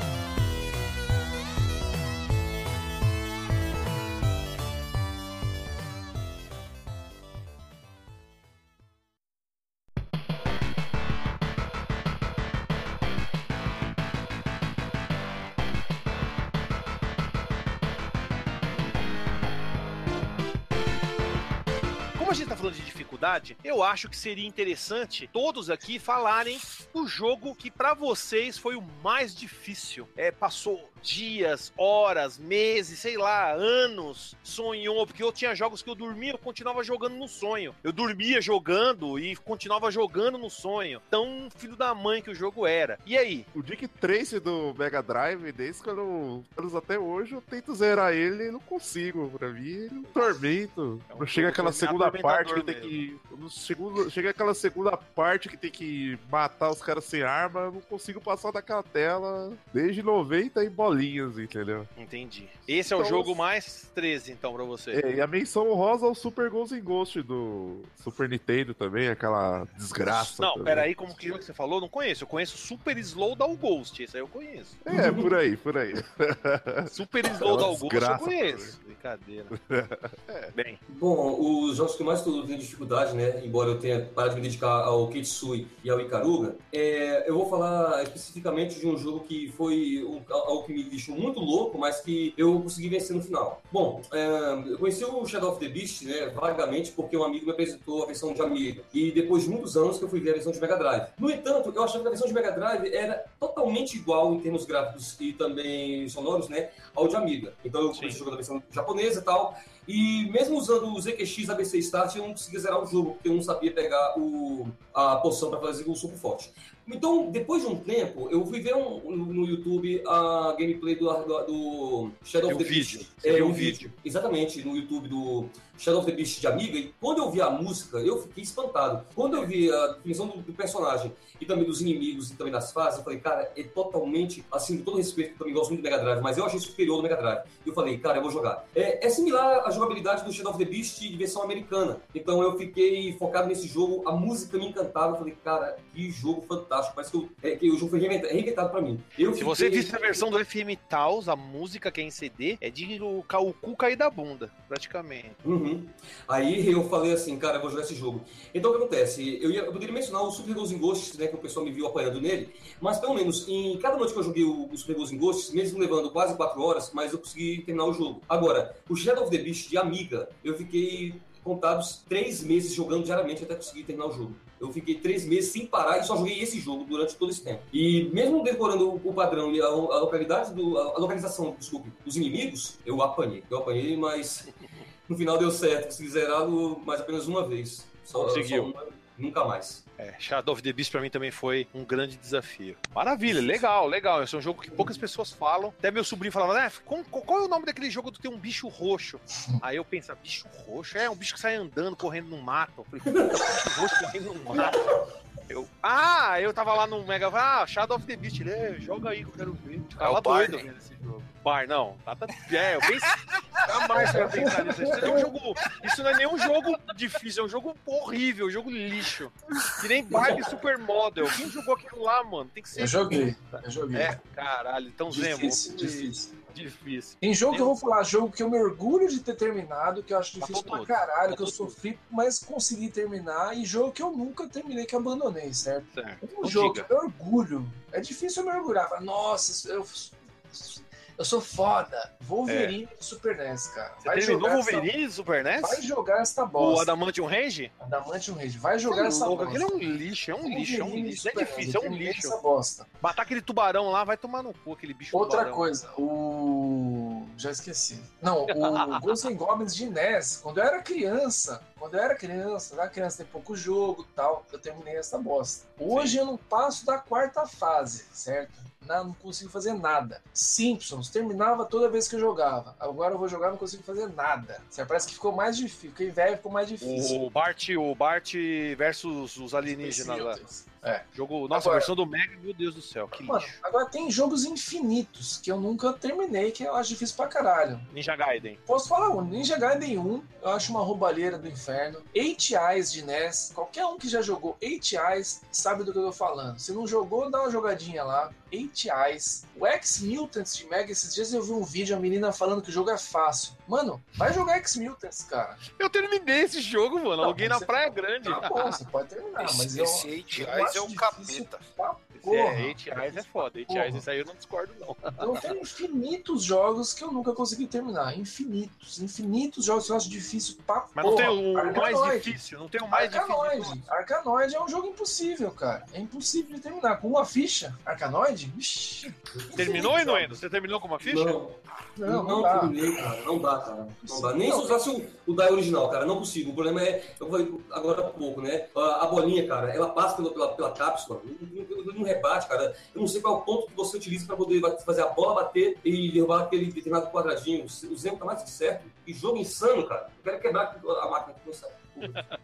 Falando de dificuldade, eu acho que seria interessante todos aqui falarem do jogo que pra vocês foi o mais difícil. É, passou dias, horas, meses, sei lá, anos, sonhou, porque eu tinha jogos que eu dormia, eu continuava jogando no sonho. Eu dormia jogando e continuava jogando no sonho. Tão filho da mãe que o jogo era. E aí? O Dick Trace do Mega Drive, desde quando eu, até hoje, eu tento zerar ele e não consigo. Pra mim, ele é um tormento. É um chega aquela segunda atormentador parte que tem que. segundo, chega aquela segunda parte que tem que matar os caras sem arma, eu não consigo passar daquela tela desde 90 e bolinhas, entendeu? Entendi. Esse é o Então, jogo mais 13, então, pra você. É, e a menção honrosa ao Super Ghost and Ghost do Super Nintendo também, aquela desgraça. Não, também. peraí, como que jogo que você falou? Não conheço. Eu conheço Super Slow Down Ghost. Esse aí eu conheço. É, por aí, por aí. [LAUGHS] Super Slow Down Ghost eu conheço. Brincadeira. [LAUGHS] Bem, Bom, os jogos que mais estou tendo dificuldade, né? Embora eu tenha parado de me dedicar ao Kitsui e ao Ikaruga, é, eu vou falar especificamente de um jogo que foi algo que me deixou muito louco, mas que eu consegui vencer no final. Bom, é, eu conheci o Shadow of the Beast, né? Vagamente, porque um amigo me apresentou a versão de Amiga. E depois de muitos anos que eu fui ver a versão de Mega Drive. No entanto, eu achava que a versão de Mega Drive era totalmente igual em termos gráficos e também sonoros, né? Ao de Amiga. Então eu comecei jogando a versão japonesa e tal. E mesmo usando o ZQX ABC Start, eu não conseguia zerar o jogo, porque eu não sabia pegar o, a poção para fazer o suco forte. Então, depois de um tempo, eu fui ver um- no YouTube a gameplay do, do, do Shadow Viu of o the vídeo. Você É, um o vídeo. Exatamente, no YouTube do Shadow of the Beast de Amiga. E quando eu vi a música, eu fiquei espantado. Quando eu vi a definição do, do personagem e também dos inimigos e também das fases, eu falei, cara, é totalmente, assim, com todo respeito, eu também gosto muito do Mega Drive, mas eu achei superior do Mega Drive. Eu falei, cara, eu vou jogar. É, é similar à jogabilidade do Shadow of the Beast de versão americana. Então eu fiquei focado nesse jogo, a música me encantava. Eu falei, cara, que jogo fantástico. Parece que, eu- é, que o jogo foi reinventado, reinventado pra mim. Eu se você fiquei- visse a versão do FM Taos, a música que é em CD, é de o cu cair da bunda, praticamente. Uhum. Aí eu falei assim, cara, eu vou jogar esse jogo. Então o que acontece? Eu, ia, eu poderia mencionar o Super Ghosts and Ghosts, né, que o pessoal me viu apanhando nele, mas pelo menos em cada noite que eu joguei o, o Super Ghosts and Ghosts, mesmo levando quase 4 horas, mas eu consegui terminar o jogo. Agora, o Shadow of the Beast de Amiga, eu fiquei contados três meses jogando diariamente até conseguir terminar o jogo. Eu fiquei três meses sem parar e só joguei esse jogo durante todo esse tempo. E mesmo decorando o, o padrão e a, a localidade do, a, a localização, desculpe, dos inimigos, eu apanhei. Eu apanhei, mas no final deu certo. Consegui zerá-lo mais apenas uma vez. Só, Conseguiu. só uma, nunca mais. É, Shadow of the Beast pra mim também foi um grande desafio. Maravilha, legal, legal. Esse é um jogo que poucas pessoas falam. Até meu sobrinho falava, né, qual, qual é o nome daquele jogo que tem um bicho roxo? [LAUGHS] Aí eu penso, bicho roxo? É um bicho que sai andando, correndo no mato. Eu falei, bicho roxo correndo no mato. Eu, ah, eu tava lá no Mega, ah, Shadow of the Beast. Ele, é, joga aí que eu quero ver. Ficava É o doido Barney. vendo esse jogo. Bar, não. Tá, tá, é, eu pensei, Jamais você vai pensar nisso. Isso, é um jogo, isso não é nenhum jogo difícil, é um jogo horrível, um jogo lixo. Que nem Barbie Supermodel. Quem jogou aquilo lá, mano? Tem que ser. Eu joguei, eu joguei. É, caralho. Então, Zemo. Difícil, difícil. Difícil. Tem jogo Tem que eu vou falar, jogo que eu me orgulho de ter terminado, que eu acho difícil pra todo. caralho, que eu sofri, mas consegui terminar, e jogo que eu nunca terminei, que abandonei, certo? Certo. Um Não jogo diga. que eu me orgulho. É difícil eu me orgulhar. Falar, Nossa, eu, eu sou foda. Wolverine do Super NES, cara. Você terminou o Wolverine do Super NES? Essa... Vai jogar esta O bosta. Adamantium Range? Adamantium Rage. Vai jogar essa louco, bosta. aquele é um lixo, é um lixo, é um Wolverine lixo. É difícil, é um lixo. Essa bosta. Matar aquele tubarão lá, vai tomar no cu, aquele bicho Outra tubarão. coisa, o. Já esqueci. Não, o [LAUGHS] Ghosts and Goblins de NES, quando eu era criança, quando eu era criança, era criança, tem pouco jogo e tal, eu terminei essa bosta. Hoje eu não passo da quarta fase, certo? Não, não consigo fazer nada. Simpsons, terminava toda vez que eu jogava. Agora eu vou jogar não consigo fazer nada. Parece que ficou mais difícil. Fiquei velho, ficou mais difícil. O Bart, o Bart versus os alienígenas lá. É. Jogo, nossa, Agora- a versão do Mega, meu Deus do céu, que Mano, lixo. agora tem jogos infinitos que eu nunca terminei, que eu acho difícil pra caralho. Ninja Gaiden. Posso falar um, Ninja Gaiden 1, eu acho uma roubalheira do inferno. Eight Eyes de NES, qualquer um que já jogou Eight Eyes sabe do que eu tô falando. Se não jogou, dá uma jogadinha lá. Eight Eyes. O X-Mutants de Mega, esses dias eu vi um vídeo, a menina falando que o jogo é fácil. Mano, vai jogar X-Mutants, cara. Eu terminei esse jogo, mano. Não, Aluguei na Praia Grande. Tá bom, você pode terminar, esse mas eu... esse Eight eu acho é o difícil capeta. pra Esse porra. é, 8 reais é foda. 8 Porra. reais, isso aí eu não discordo, não. Eu tenho infinitos jogos que eu nunca consegui terminar. Infinitos. Infinitos jogos que eu acho difícil pra Mas não porra. tem o mais difícil, não tem o mais difícil. de Arkanoid. todos. Arkanoid é um jogo impossível, cara. É impossível de terminar. Com uma ficha, Arkanoid? Vixi. Terminou, Inoendo? Você terminou com uma ficha? Não, Não, não, não dá. terminei, cara. Não dá, cara. Não dá. Nem se usasse o, o DAI original, cara. Não consigo. O problema é, eu falei agora há pouco, né? A, a bolinha, cara, ela passa pela, pela, pela cápsula, não, não- não rebate, cara. Eu não sei qual é o ponto que você utiliza pra poder fazer a bola bater e derrubar aquele determinado quadradinho. O Zemo tá mais que certo. E jogo insano, cara. Eu quero quebrar a máquina que não [LAUGHS]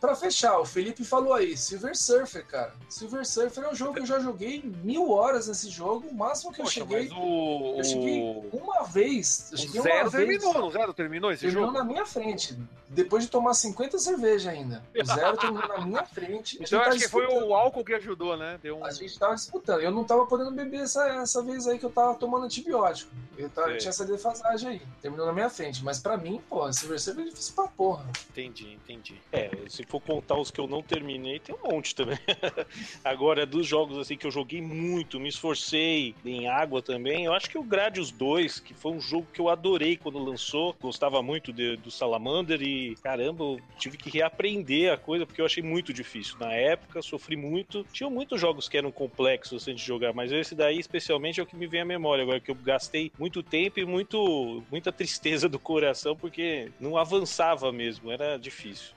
Pra fechar, o Felipe falou aí, Silver Surfer, cara. Silver Surfer é um jogo que eu já joguei mil horas nesse jogo. O máximo que eu Poxa, cheguei. mas o. Eu cheguei uma vez. Eu o cheguei Zero uma vez. terminou, o Zero terminou esse Terminou jogo? na minha frente. Depois de tomar 50 cerveja ainda. O Zero terminou na minha frente. Então eu tá acho que foi o álcool que ajudou, né? Um. A gente tava disputando. Eu não tava podendo beber essa, essa vez aí que eu tava tomando antibiótico. Eu, tava, eu tinha essa defasagem aí. Terminou na minha frente. Mas pra mim, pô, Silver Surfer é difícil pra porra. Entendi, entendi. É, se for contar os que eu não terminei, tem um monte também. [LAUGHS] Agora, dos jogos assim que eu joguei muito, me esforcei em água também, eu acho que o Gradius 2, que foi um jogo que eu adorei quando lançou, gostava muito de- do Salamander e, caramba, eu tive que reaprender a coisa porque eu achei muito difícil. Na época, sofri muito. Tinha muitos jogos que eram complexos assim, de jogar, mas esse daí, especialmente, é o que me vem à memória agora, que eu gastei muito tempo e muito, muita tristeza do coração porque não avançava mesmo, era difícil.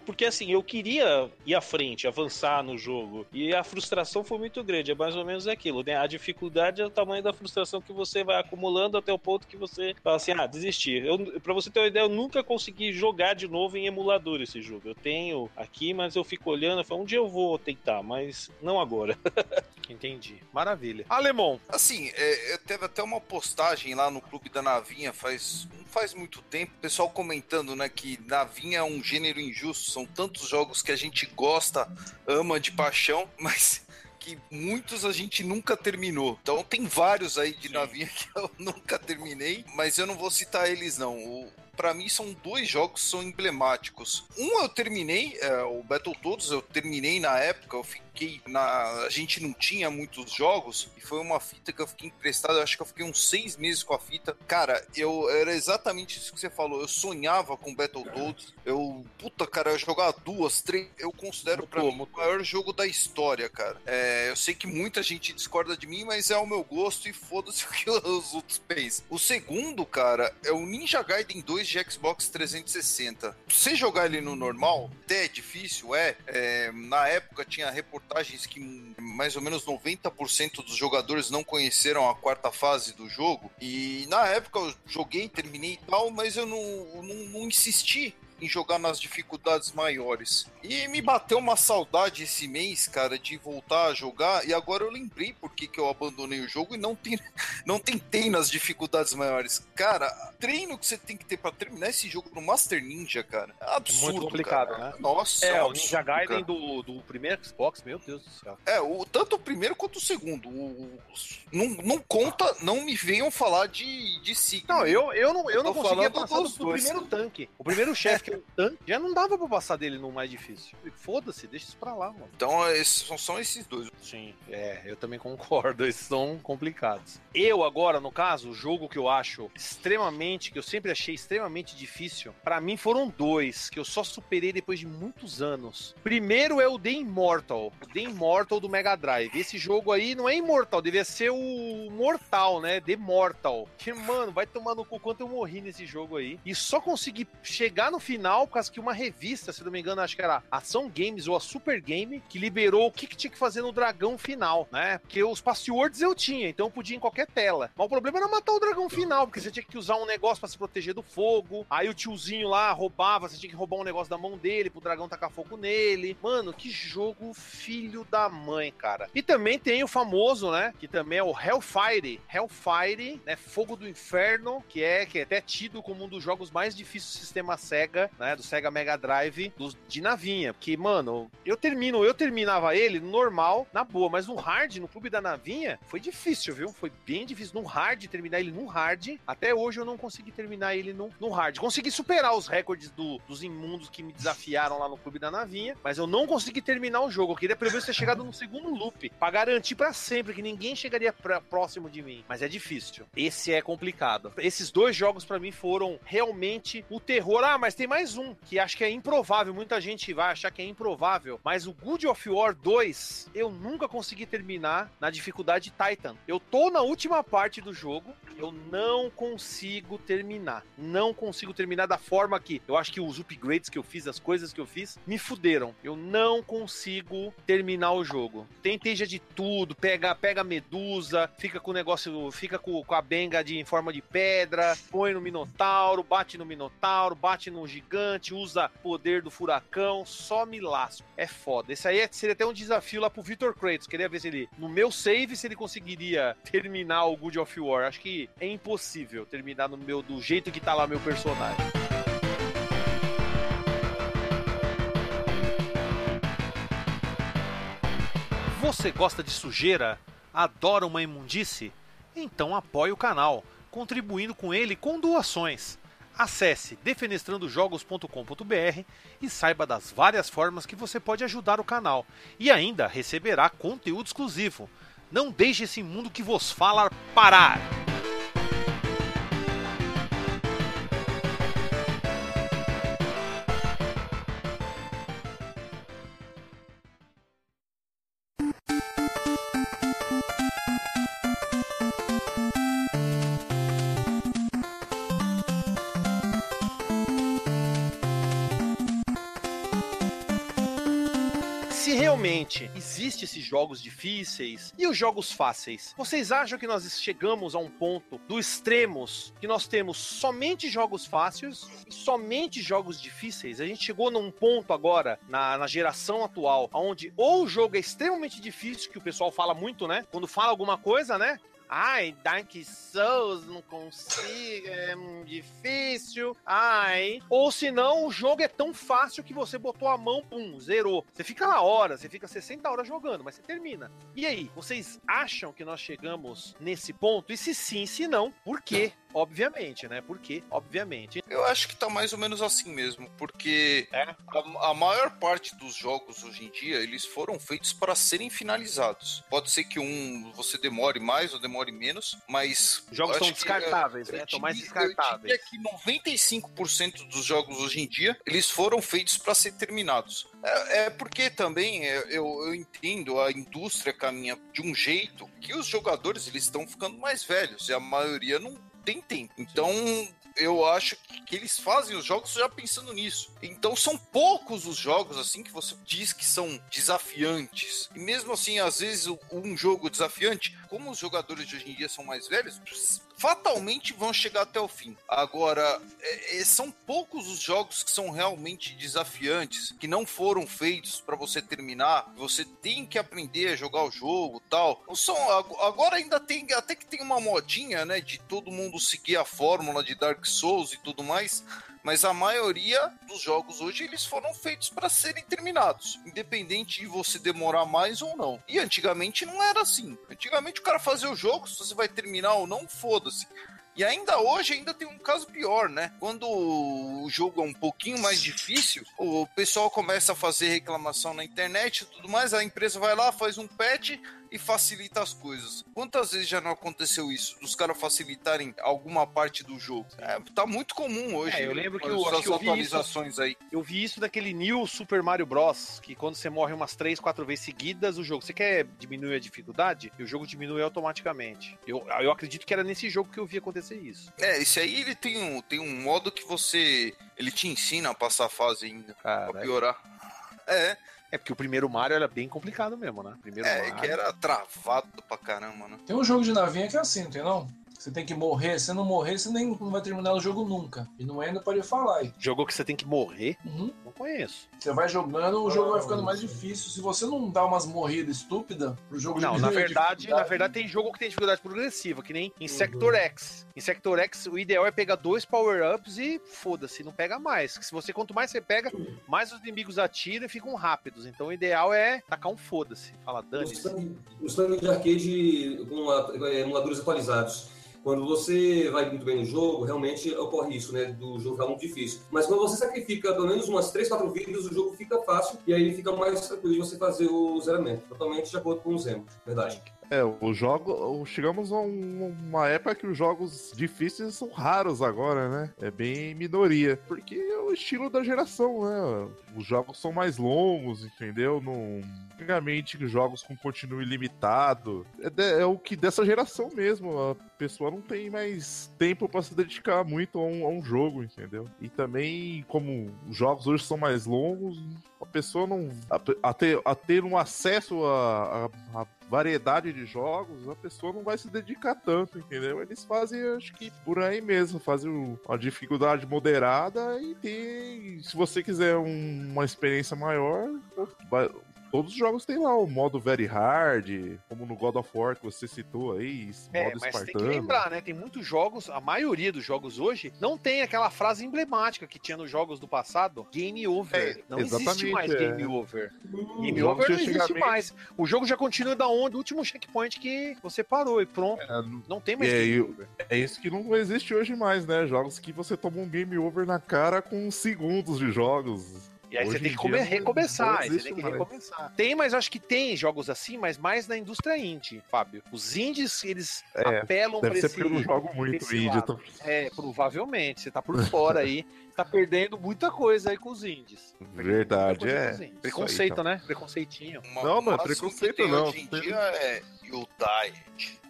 Porque assim, eu queria ir à frente, avançar no jogo, e a frustração foi muito grande, é mais ou menos aquilo, né? A dificuldade é o tamanho da frustração que você vai acumulando até o ponto que você fala assim, ah, desistir. Eu, pra você ter uma ideia, eu nunca consegui jogar de novo em emulador esse jogo. Eu tenho aqui, mas eu fico olhando, eu falo, um dia eu vou tentar, mas não agora. [LAUGHS] Entendi. Maravilha. Alemão. Assim, é, eu teve até uma postagem lá no Clube da Navinha faz não faz muito tempo, o pessoal comentando, né, que Navinha é um gênero injusto, são tantos jogos que a gente gosta, ama de paixão, [LAUGHS] mas que muitos a gente nunca terminou. Então tem vários aí de Navinha que eu [LAUGHS] nunca terminei, mas eu não vou citar eles não. O, Pra mim são dois jogos que são emblemáticos. Um eu terminei, é, o Battletoads eu terminei na época, eu fiquei na. A gente não tinha muitos jogos, e foi uma fita que eu fiquei emprestado, acho que eu fiquei uns seis meses com a fita. Cara, eu era exatamente isso que você falou. Eu sonhava com Battletoads. Eu, puta, cara, eu jogava duas, três. Eu considero Mutou, mim o maior jogo da história, cara. É, eu sei que muita gente discorda de mim, mas é o meu gosto e foda-se [LAUGHS] o que os outros pensam. O segundo, cara, é o Ninja Gaiden 2 de Xbox 360. Você jogar ele no normal, até é difícil, é. É, Na época tinha que mais ou menos 90% dos jogadores não conheceram a quarta fase do jogo. E na época eu joguei, terminei e tal, mas eu não, não, não insisti em jogar nas dificuldades maiores. E me bateu uma saudade esse mês, cara, de voltar a jogar. E agora eu lembrei por que, que eu abandonei o jogo e não, tem, [LAUGHS] não tentei nas dificuldades maiores. Cara, treino que você tem que ter para terminar esse jogo no Master Ninja, cara. É absurdo. Muito complicado, cara. né? Nossa, É, o absurdo, Ninja Gaiden do, do primeiro Xbox, meu Deus do céu. É, o, tanto o primeiro quanto o segundo. O, o- não, não conta, não me venham falar de, de Sigma. Não, eu, eu não, eu Eu não conseguia passar do, dos do primeiro tanque. O primeiro chefe, que é o tanque, já não dava pra passar dele no mais difícil. Foda-se, deixa isso pra lá, mano. Então, esses, são, são esses dois. Sim, é, eu também concordo, [LAUGHS] esses são complicados. Eu agora, no caso, o jogo que eu acho extremamente, que eu sempre achei extremamente difícil, pra mim foram dois, que eu só superei depois de muitos anos. Primeiro é o The Immortal, o The Immortal do Mega Drive. Esse jogo aí não é imortal, devia ser o mortal, né? The Mortal. Que, mano, vai tomar no cu quanto eu morri nesse jogo aí. E só consegui chegar no final por causa que uma revista, se não me engano, acho que era Ação Games ou a Super Game, que liberou o que, que tinha que fazer no dragão final, né? Porque os passwords eu tinha, então eu podia em qualquer tela. Mas o problema era matar o dragão final, porque você tinha que usar um negócio pra se proteger do fogo. Aí o tiozinho lá roubava, você tinha que roubar um negócio da mão dele pro dragão tacar fogo nele. Mano, que jogo filho da mãe, cara. E também tem o famoso, né? Que também é o Hellfire. Hellfire, né? Fogo do Inferno, que é, que é até tido como um dos jogos mais difíceis do sistema Sega, né? Do Sega Mega Drive, dos, de navinha. Porque, mano, eu termino, eu terminava ele no normal, na boa, mas no hard, no clube da navinha, foi difícil, viu? Foi bem difícil. No hard, terminar ele no hard. Até hoje eu não consegui terminar ele no, no hard. Consegui superar os recordes do- dos imundos que me desafiaram lá no clube da navinha, mas eu não consegui terminar o jogo. Eu queria pelo menos ter chegado no segundo loop, pra garantir pra sempre que ninguém chegaria pra- próximo de mim. Mas é difícil. Esse é complicado. Esses dois jogos pra mim foram realmente o terror. Ah, mas tem mais um que acho que é improvável. Muita gente vai achar que é improvável, mas o Good of War 2 eu nunca consegui terminar na dificuldade Titan. Eu tô na última parte do jogo, eu não consigo terminar. Não consigo terminar da forma que eu acho que os upgrades que eu fiz, as coisas que eu fiz, me fuderam. Eu não consigo terminar o jogo. Tentei já de tudo, pega, pega medusa, fica com o negócio, fica com, com a benga de, em forma de pedra, põe no minotauro, bate no minotauro, bate no gigante, usa poder do furacão, só me lasco. É foda. Esse aí é- seria até um desafio lá pro Victor Kratos. Queria ver se ele, no meu save, se ele conseguiria terminar o Good of War. Acho que é impossível terminar no meu do jeito que tá lá meu personagem. Você gosta de sujeira? Adora uma imundice? Então apoie o canal, contribuindo com ele com doações. Acesse defenestrandojogos.com.br e saiba das várias formas que você pode ajudar o canal e ainda receberá conteúdo exclusivo. Não deixe esse mundo que vos fala parar. Existe esses jogos difíceis e os jogos fáceis, vocês acham que nós chegamos a um ponto do extremos que nós temos somente jogos fáceis e somente jogos difíceis? A gente chegou num ponto agora na, na geração atual, onde ou o jogo é extremamente difícil, que o pessoal fala muito, né? Quando fala alguma coisa, né? Ai, Dark Souls, não consigo, é difícil. Ai. Ou se não, o jogo é tão fácil que você botou a mão, pum, zerou. Você fica lá horas, você fica 60 horas jogando, mas você termina. E aí, vocês acham que nós chegamos nesse ponto? E se sim, se não, por quê? Obviamente, né? Por quê? Obviamente. Eu acho que tá mais ou menos assim mesmo, porque É? a, a maior parte dos jogos hoje em dia, eles foram feitos para serem finalizados. Pode ser que um você demore mais ou demore menos, mas Os jogos são acho que, descartáveis, eu né? Estão mais descartáveis. Eu diria que 95% dos jogos hoje em dia, eles foram feitos para ser terminados. É, é porque também é, eu, eu entendo a indústria caminha de um jeito que os jogadores eles estão ficando mais velhos e a maioria não tem tempo. Então eu acho que, eles fazem os jogos já pensando nisso. Então são poucos os jogos assim que você diz que são desafiantes. E mesmo assim, às vezes um jogo desafiante, como os jogadores de hoje em dia são mais velhos, fatalmente vão chegar até o fim. Agora, é, é, são poucos os jogos que são realmente desafiantes, que não foram feitos para você terminar. Você tem que aprender a jogar o jogo, tal. São, agora ainda tem até que tem uma modinha, né, de todo mundo seguir a fórmula de Dark Souls e tudo mais mas a maioria dos jogos hoje eles foram feitos para serem terminados, independente de você demorar mais ou não. E antigamente não era assim. Antigamente o cara fazia o jogo, se você vai terminar ou não, foda-se. E ainda hoje ainda tem um caso pior, né? Quando o jogo é um pouquinho mais difícil, o pessoal começa a fazer reclamação na internet e tudo mais, a empresa vai lá, faz um patch, e facilita as coisas. Quantas vezes já não aconteceu isso? Dos caras facilitarem alguma parte do jogo? É, tá muito comum hoje. É, eu lembro que, eu, eu atualizações isso, aí. Eu vi isso daquele New Super Mario Bros. Que quando você morre umas 3, 4 vezes seguidas, o jogo. Você quer diminuir a dificuldade? E o jogo diminui automaticamente. Eu, eu acredito que era nesse jogo que eu vi acontecer isso. É, esse aí ele tem um, tem um modo que você. Ele te ensina a passar a fase ainda. Caraca. Pra piorar. É. É porque o primeiro Mario era bem complicado mesmo, né? Primeiro é, Mario... que era travado pra caramba, né? Tem um jogo de navinha que é assim, não tem não? Você tem que morrer, se não morrer, você nem não vai terminar o jogo nunca. E não ainda pode falar aí. Jogo que você tem que morrer? Uhum. Não conheço. Você vai jogando, o jogo vai ficando mais difícil. Se você não dá umas morridas estúpidas pro jogo Não, na verdade, na verdade tem jogo que tem dificuldade progressiva, que nem em Sector uhum. X. Em Sector X, o ideal é pegar dois power-ups e foda-se, não pega mais. Se você quanto mais você pega, mais os inimigos atiram e ficam rápidos. Então o ideal é tacar um foda-se. Fala, dane Os tanques de arcade com emuladores atualizados quando você vai muito bem no jogo, realmente ocorre isso, né? Do jogo ficar muito difícil. Mas quando você sacrifica pelo menos umas 3, 4 vidas, o jogo fica fácil e aí fica mais tranquilo de você fazer o zeramento. Totalmente de acordo com o Zemo, verdade. É, o jogo. Chegamos a uma época que os jogos difíceis são raros agora, né? É bem minoria. Porque é o estilo da geração, né? Os jogos são mais longos, entendeu? Não. Antigamente, jogos com continuo ilimitado. É, de, é, o que dessa geração mesmo. A pessoa não tem mais tempo para se dedicar muito a um, a um jogo, entendeu? E também, como os jogos hoje são mais longos, a pessoa não. A, a, ter, a ter um acesso a, a, a variedade de jogos, a pessoa não vai se dedicar tanto, entendeu? Eles fazem, acho que por aí mesmo, fazem uma dificuldade moderada e tem, se você quiser um, uma experiência maior, vai, todos os jogos têm lá o modo very hard, como no God of War que você citou aí, é, modo mas espartano. tem que lembrar, né? Tem muitos jogos, a maioria dos jogos hoje não tem aquela frase emblemática que tinha nos jogos do passado, game over. É, não existe mais é. game over. Game over não existe mais. O jogo já continua da onde, do último checkpoint que você parou e pronto. É, não tem mais é, game over. É isso que não existe hoje mais, né? Jogos que você toma um game over na cara com segundos de jogos. E aí Hoje você tem que come, recomeçar, você tem que mais. recomeçar. Tem, mas acho que tem jogos assim, mas mais na indústria indie, Fábio. Os indies, eles é, apelam deve pra ser esse... porque eu não jogo muito indie. Tô... É, provavelmente. Você tá por fora aí. tá perdendo muita coisa aí com os indies. Verdade, é. Preconceito, aí, então. né? Preconceitinho. Uma, não, não é preconceito não. Hoje em dia é You Die.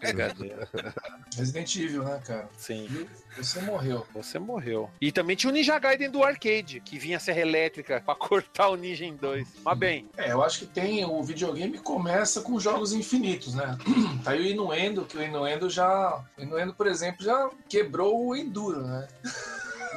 [LAUGHS] Resident Evil, né, cara? Sim. Você morreu. Você morreu. E também tinha o Ninja Gaiden do arcade, que vinha a serra elétrica pra [LAUGHS] cortar o Ninja em dois. Mas bem. É, eu acho que tem. O videogame começa com jogos infinitos, né? [CLEARS THROAT] tá aí o Inuendo, que o Inuendo já. O Inuendo, por exemplo, já quebrou o Enduro, né?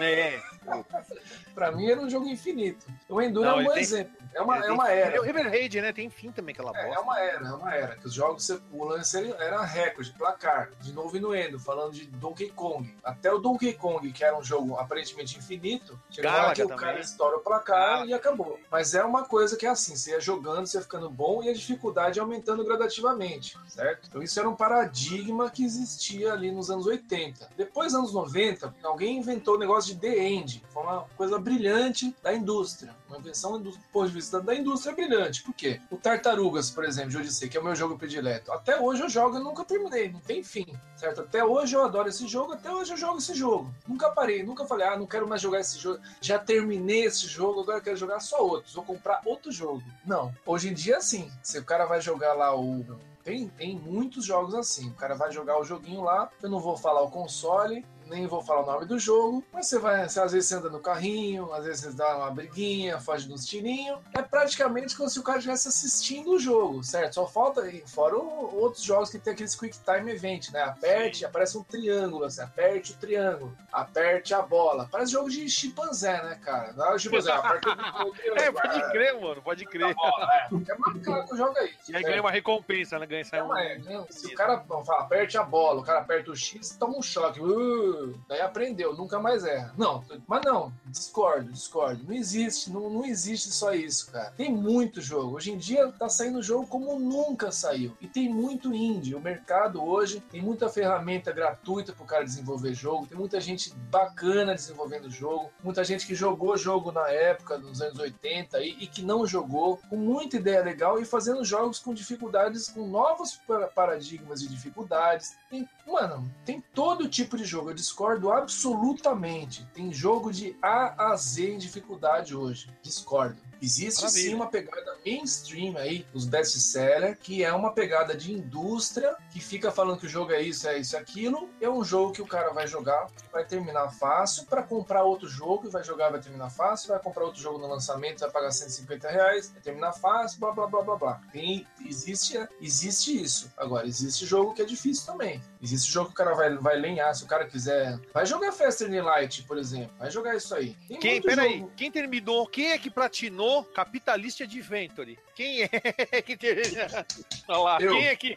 É. [LAUGHS] pra mim era um jogo infinito. O Enduro não, é um bom tem... exemplo. É uma, é uma era. O River Raid, né? Tem fim também aquela bosta. É, é uma era, é uma era. Que os jogos, o lance era recorde, placar. De novo Inuendo, falando de Donkey Kong. Até o Donkey Kong, que era um jogo aparentemente infinito, chegou lá que o cara estoura o placar e acabou. Mas é uma coisa que é assim, você ia jogando, você ia ficando bom e a dificuldade aumentando gradativamente, certo? Então isso era um paradigma que existia ali nos anos 80. Depois, anos 90, alguém inventou o negócio de The End. Foi uma coisa brilhante da indústria. Uma invenção do ponto de vista da indústria brilhante. Por quê? O Tartarugas, por exemplo, de Odyssey, que é o meu jogo predileto. Até hoje eu jogo e nunca terminei, não tem fim, certo? Até hoje eu adoro esse jogo, até hoje eu jogo esse jogo. Nunca parei, nunca falei, ah, não quero mais jogar esse jogo. Já terminei esse jogo, agora quero jogar só outros. Vou comprar outro jogo. Não. Hoje em dia, é sim. Se o cara vai jogar lá o tem, tem muitos jogos assim. O cara vai jogar o joguinho lá, eu não vou falar o console, nem vou falar o nome do jogo, mas você vai, você, às vezes você anda no carrinho, às vezes você dá uma briguinha, foge nos tirinhos. É praticamente como se o cara estivesse assistindo o jogo, certo? Só falta, fora o, outros jogos que tem aqueles Quick Time Event, né? Aperte, Sim. aparece um triângulo, assim, aperte o triângulo, aperte a bola. Parece jogo de chimpanzé, né, cara? Não é chimpanzé, [LAUGHS] aperte o triângulo. É, pode crer, mano, pode crer. Bola, é. é macaco, joga isso. E aí ganha uma recompensa, né? Ganha, sai um... é, se o cara fala, aperte a bola, o cara aperta o X, toma um choque. Uh, daí aprendeu, nunca mais erra. Não, mas não, discordo, discordo. Não existe, não, não existe só isso, cara. Tem muito jogo. Hoje em dia tá saindo jogo como nunca saiu. E tem muito indie. O mercado hoje tem muita ferramenta gratuita pro cara desenvolver jogo. Tem muita gente bacana desenvolvendo jogo. Muita gente que jogou jogo na época, nos anos 80 e, e que não jogou, com muita ideia legal e fazendo jogos com dificuldades, com novos paradigmas de dificuldades. Tem, mano, tem todo tipo de jogo. Eu discordo absolutamente. Tem jogo de A a Z em dificuldade hoje. Discordo. Existe Maravilha. sim uma pegada mainstream aí, os best-seller, que é uma pegada de indústria que fica falando que o jogo é isso, é isso, é aquilo. É um jogo que o cara vai jogar, vai terminar fácil, para comprar outro jogo, e vai jogar, vai terminar fácil, vai comprar outro jogo no lançamento, vai pagar 150 reais, vai terminar fácil, blá blá blá blá blá. Tem, existe, existe isso. Agora, existe jogo que é difícil também. Existe jogo que o cara vai, vai lenhar, se o cara quiser. Vai jogar Faster Than Light, por exemplo. Vai jogar isso aí. Tem quem, peraí, quem terminou, quem é que platinou Capitalista Adventure? Quem é [LAUGHS] que Olha lá, Eu. quem é que.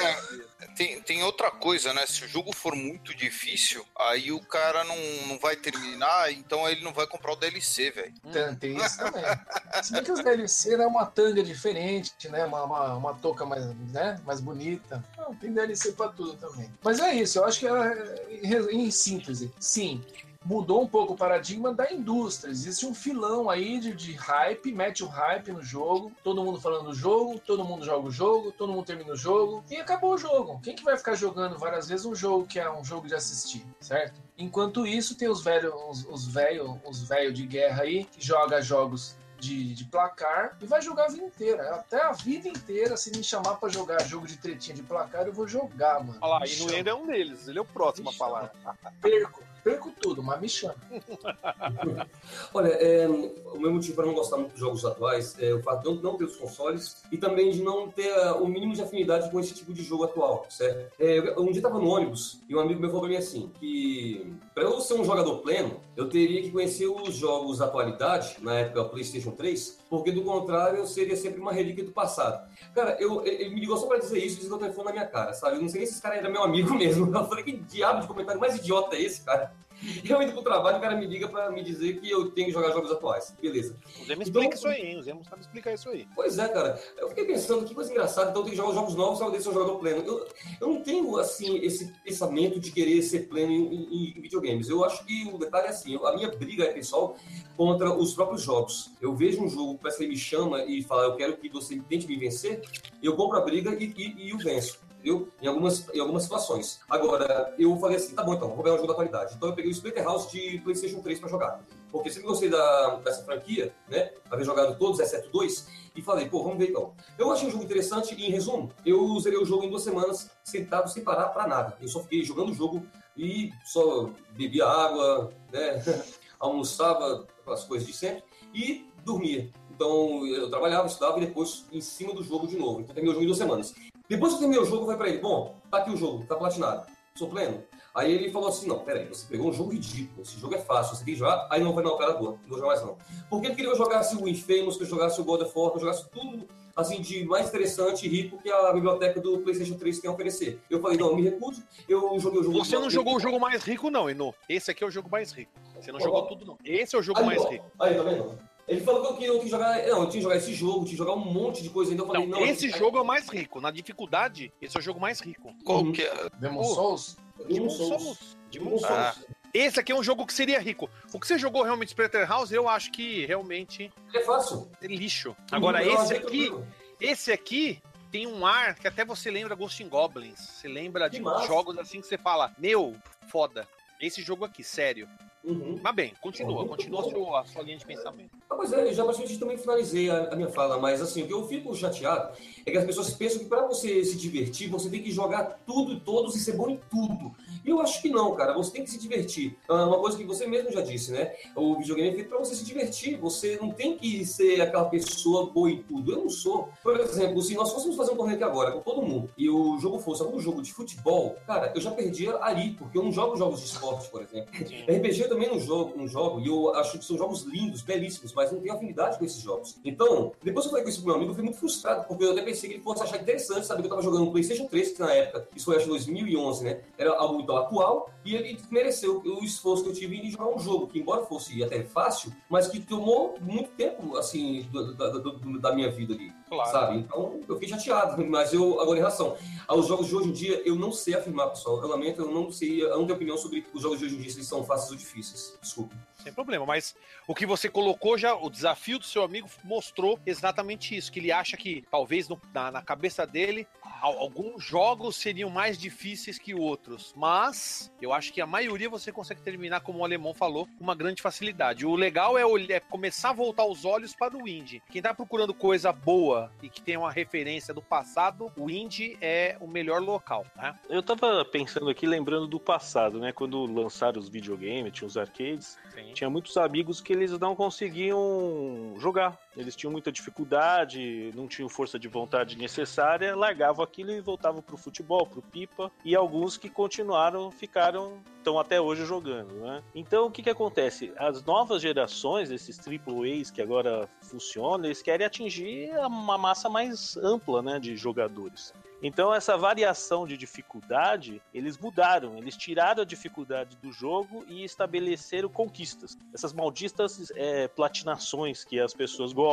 é, tem, tem outra coisa, né? Se o jogo for muito difícil, aí o cara não, não vai terminar, então ele não vai comprar o DLC, velho. Tem, tem isso também. Se bem que os DLC é uma tanga diferente, né? Uma, uma, uma touca mais, né? mais bonita. Não, tem DLC pra tudo também. Mas é isso, eu acho que é, em síntese, sim, mudou um pouco o paradigma da indústria. Existe um filão aí de, de hype, mete o hype no jogo, todo mundo falando do jogo, todo mundo joga o jogo, todo mundo termina o jogo e acabou o jogo. Quem que vai ficar jogando várias vezes um jogo que é um jogo de assistir, certo? Enquanto isso, tem os velhos os, os velho, os velho de guerra aí que joga jogos de, de, placar e vai jogar a vida inteira. Até a vida inteira, se me chamar para jogar jogo de tretinha de placar, eu vou jogar, mano. Olha lá, e no Endo é um deles, ele é o próximo a falar. Perco perco tudo, mas me chama. [LAUGHS] Olha, é, o meu motivo para não gostar muito dos jogos atuais é o fato de não ter os consoles e também de não ter o mínimo de afinidade com esse tipo de jogo atual, certo? É, um dia estava no ônibus e um amigo meu falou para mim assim, que para eu ser um jogador pleno, eu teria que conhecer os jogos da atualidade, na época PlayStation 3, porque do contrário eu seria sempre uma relíquia do passado. Cara, eu, ele me ligou só para dizer isso e desligou o telefone na minha cara, sabe? Eu não sei nem se esse cara era meu amigo [LAUGHS] mesmo. Eu falei, que diabo de comentário mais idiota é esse, cara? [LAUGHS] Eu indo pro trabalho, o cara me liga pra me dizer que eu tenho que jogar jogos atuais. Beleza. O Zé me então, explica isso aí, hein? O Zé sabe explicar isso aí. Pois é, cara. Eu fiquei pensando, que coisa engraçada, então eu tenho que jogar jogos novos para ser um jogador pleno. Eu, eu não tenho, assim, esse pensamento de querer ser pleno em, em, em, videogames. Eu acho que o detalhe é assim, a minha briga é, pessoal, contra os próprios jogos. Eu vejo um jogo, parece que ele me chama e fala, eu quero que você tente me vencer, eu compro a briga e, e, e o venço entendeu? Em algumas, em algumas situações. Agora, eu falei assim, tá bom então, vou pegar um jogo da qualidade. Então eu peguei o Splinter House de PlayStation 3 para jogar. Porque sempre gostei da, dessa franquia, né? Haver jogado todos, exceto dois, e falei, pô, vamos ver então. Eu achei um jogo interessante e, em resumo, eu zerei o jogo em duas semanas, sentado sem parar para nada. Eu só fiquei jogando o jogo e só bebia água, né? [LAUGHS] almoçava, as coisas de sempre, e dormia. Então eu trabalhava, estudava e depois em cima do jogo de novo. Então terminei o jogo em duas semanas. Depois que eu terminei o jogo, eu falei pra ele, bom, tá aqui o jogo, tá platinado, sou pleno. Aí ele falou assim, não, peraí, você pegou um jogo ridículo, esse jogo é fácil, você tem que jogar, aí não vai não, cara boa, não vou jogar mais não. Porque ele queria que eu jogasse o Infamous, que eu jogasse o God of War, que eu jogasse tudo, assim, de mais interessante e rico que a biblioteca do Playstation 3 tem a oferecer. Eu falei, não, me recuso, eu joguei o jogo... Você não jogou o jogo mais rico não, Eno. Esse aqui é o jogo mais rico. Você não oh, jogou tudo não. Esse é o jogo aí, mais ó, rico. Aí, tá vendo? Ele falou que eu tinha que jogar. Não, eu tinha que jogar esse jogo, tinha que jogar um monte de coisa ainda. Eu falei, não, não esse jogo é o mais rico. Na dificuldade, esse é o jogo mais rico. Qual que é? Demon Souls? Demon Souls. Demon Souls. Ah. Esse aqui é um jogo que seria rico. O que você jogou realmente Splatter House, eu acho que realmente. É fácil. É lixo. Agora, esse aqui. Esse aqui tem um ar que até você lembra Ghost in Goblins. Você lembra que de massa. jogos assim que você fala, meu, foda. Esse jogo aqui, sério. Uhum. Mas bem, continua, uhum. continua a sua, a sua linha de pensamento. Ah, mas é, já bastante também finalizei a, a, minha fala, mas assim, o que eu fico chateado é que as pessoas pensam que para você se divertir, você tem que jogar tudo e todos e ser bom em tudo. E eu acho que não, cara, você tem que se divertir. Ah, uma coisa que você mesmo já disse, né? O videogame é feito para você se divertir, você não tem que ser aquela pessoa boa em tudo. Eu não sou. Por exemplo, se nós fôssemos fazer um torneio aqui agora com todo mundo e o jogo fosse algum jogo de futebol, cara, eu já perdia ali, porque eu não jogo jogos de esporte, por exemplo. [LAUGHS] RPG eu também não jogo, não jogo, e eu acho que são jogos lindos, belíssimos, mas não tenho afinidade com esses jogos. Então, depois que eu falei com esse meu amigo, eu fui muito frustrado, porque eu até pensei que ele fosse achar interessante saber que eu tava jogando no PlayStation 3, que na época, isso foi acho 2011, né? Era algo muito atual, e ele mereceu o esforço que eu tive em jogar um jogo, que embora fosse até fácil, mas que tomou muito tempo, assim, do, do, do, da minha vida ali. Claro. Sabe? Então, eu fiquei chateado, mas eu, agora em relação aos jogos de hoje em dia, eu não sei afirmar, pessoal. Eu lamento, eu não sei, eu não tenho opinião sobre os jogos de hoje em dia, se eles são fáceis ou difíceis. Desculpe. Sem problema, mas o que você colocou já, o desafio do seu amigo mostrou exatamente isso, que ele acha que talvez no, na, na cabeça dele alguns jogos seriam mais difíceis que outros, mas eu acho que a maioria você consegue terminar, como o alemão falou, com uma grande facilidade. O legal é, é começar a voltar os olhos para o indie. Quem tá procurando coisa boa e que tem uma referência do passado, o indie é o melhor local, né? Eu tava pensando aqui, lembrando do passado, né? Quando lançaram os videogames, tinha os arcades, Sim. Tinha muitos amigos que eles não conseguiam jogar. Eles tinham muita dificuldade, não tinham força de vontade necessária, largavam aquilo e voltavam pro futebol, pro pipa, e alguns que continuaram, ficaram, estão até hoje jogando, né? Então, o que que acontece? As novas gerações, esses triple A's que agora funcionam, eles querem atingir uma massa mais ampla, né, de jogadores. Então, essa variação de dificuldade, eles mudaram, eles tiraram a dificuldade do jogo e estabeleceram conquistas. Essas malditas é, platinações que as pessoas gostam,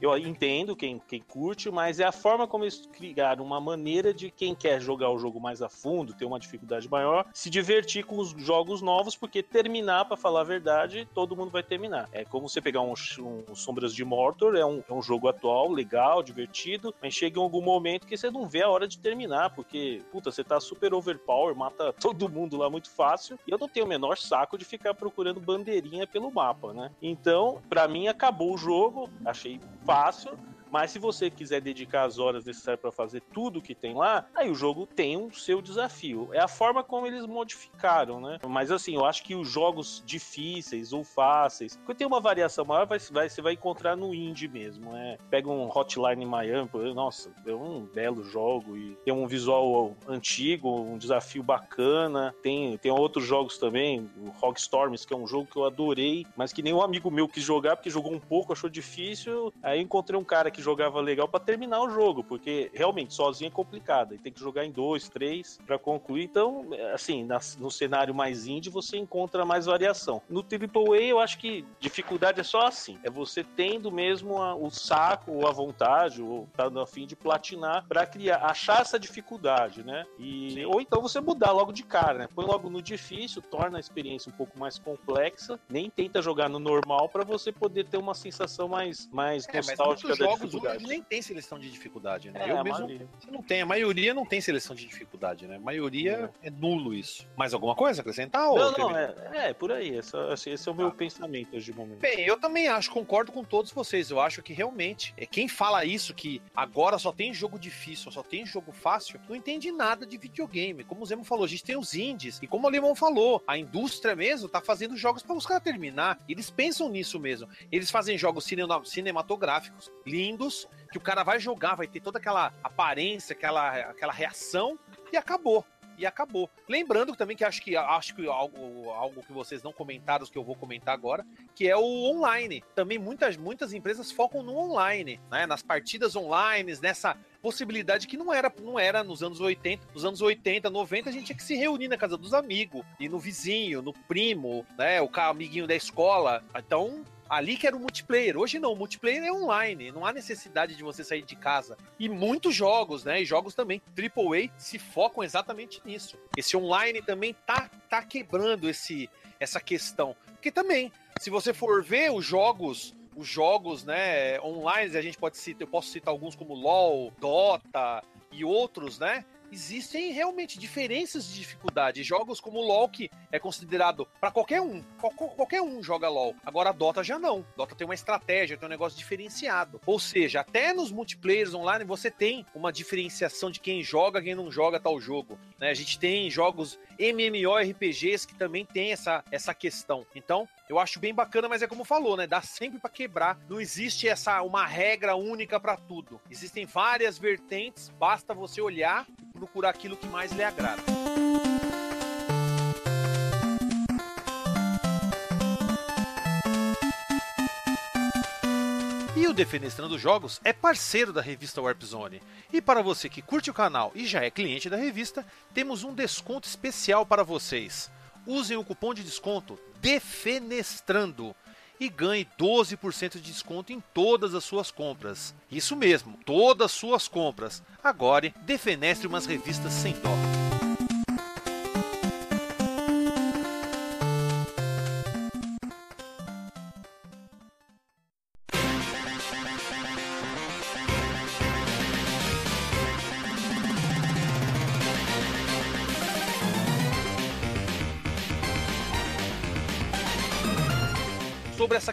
eu entendo quem, quem curte, mas é a forma como eles criaram uma maneira de quem quer jogar o jogo mais a fundo, ter uma dificuldade maior, se divertir com os jogos novos, porque terminar, para falar a verdade, todo mundo vai terminar. É como você pegar um, um Sombras de Mortor, é um, é um jogo atual, legal, divertido, mas chega em algum momento que você não vê a hora de terminar, porque, puta, você tá super overpower, mata [LAUGHS] todo mundo lá muito fácil, e eu não tenho o menor saco de ficar procurando bandeirinha pelo mapa, né? Então, para mim, acabou o jogo, achei fácil, mas se você quiser dedicar as horas necessárias para fazer tudo que tem lá, aí o jogo tem o seu desafio. É a forma como eles modificaram, né? Mas assim, eu acho que os jogos difíceis ou fáceis, que tem uma variação maior, vai, vai, você vai encontrar no indie mesmo. Né? Pega um Hotline Miami, nossa, é um belo jogo e tem um visual antigo, um desafio bacana. Tem, tem outros jogos também, o Rockstorms, que é um jogo que eu adorei, mas que nenhum amigo meu quis jogar porque jogou um pouco, achou difícil. Aí encontrei um cara que jogava legal para terminar o jogo, porque realmente sozinho é complicado. E tem que jogar em dois, três para concluir. Então, assim, na, no cenário mais indie você encontra mais variação. No AAA eu acho que dificuldade é só assim, é você tendo mesmo a, o saco ou a vontade ou tá no fim de platinar para criar, achar essa dificuldade, né? E ou então você mudar logo de cara, né? Põe logo no difícil, torna a experiência um pouco mais complexa, nem tenta jogar no normal para você poder ter uma sensação mais mais é, nostálgica da jogos hoje nem tem seleção de dificuldade, né? É, eu mesmo você não tem, a maioria não tem seleção de dificuldade, né? A maioria é, é nulo isso. Mais alguma coisa acrescentar? Não, não, é, é, por aí. Esse, esse é o meu ah. pensamento hoje de momento. Bem, eu também acho, concordo com todos vocês. Eu acho que realmente, é quem fala isso, que agora só tem jogo difícil, só tem jogo fácil, não entende nada de videogame. Como o Zemo falou, a gente tem os indies. E como o Limão falou, a indústria mesmo tá fazendo jogos para os caras terminar. Eles pensam nisso mesmo. Eles fazem jogos cinematográficos lindos lindos que o cara vai jogar, vai ter toda aquela aparência, aquela, aquela reação e acabou. E acabou. Lembrando também que acho que acho que algo, algo que vocês não comentaram, que eu vou comentar agora, que é o online. Também muitas, muitas empresas focam no online, né? Nas partidas online, nessa possibilidade que não era, não era nos anos 80. Nos anos 80, 90, a gente tinha que se reunir na casa dos amigos, e no vizinho, no primo, né? O amiguinho da escola. Então, Ali que era o multiplayer. Hoje não, o multiplayer é online. Não há necessidade de você sair de casa. E muitos jogos, né? E jogos também AAA se focam exatamente nisso. Esse online também tá, tá quebrando esse, essa questão. Porque também, se você for ver os jogos os jogos, né, online, a gente pode citar, eu posso citar alguns como LoL, Dota e outros, né? Existem realmente diferenças de dificuldade. Jogos como LoL, que é considerado para qualquer um, qualquer um joga LoL. Agora a Dota já não. Dota tem uma estratégia, tem um negócio diferenciado. Ou seja, até nos multiplayers online você tem uma diferenciação de quem joga, quem não joga tal jogo. Né? A gente tem jogos MMORPGs que também tem essa, essa questão. Então, eu acho bem bacana, mas é como falou, né? Dá sempre para quebrar. Não existe essa uma regra única para tudo. Existem várias vertentes, basta você olhar procurar aquilo que mais lhe agrada. E o Defenestrando Jogos é parceiro da revista Warp Zone. E para você que curte o canal e já é cliente da revista, temos um desconto especial para vocês. Usem o cupom de desconto DEFENESTRANDO e ganhe 12% de desconto em todas as suas compras. Isso mesmo, todas as suas compras. Agora, defenestre umas revistas sem dó.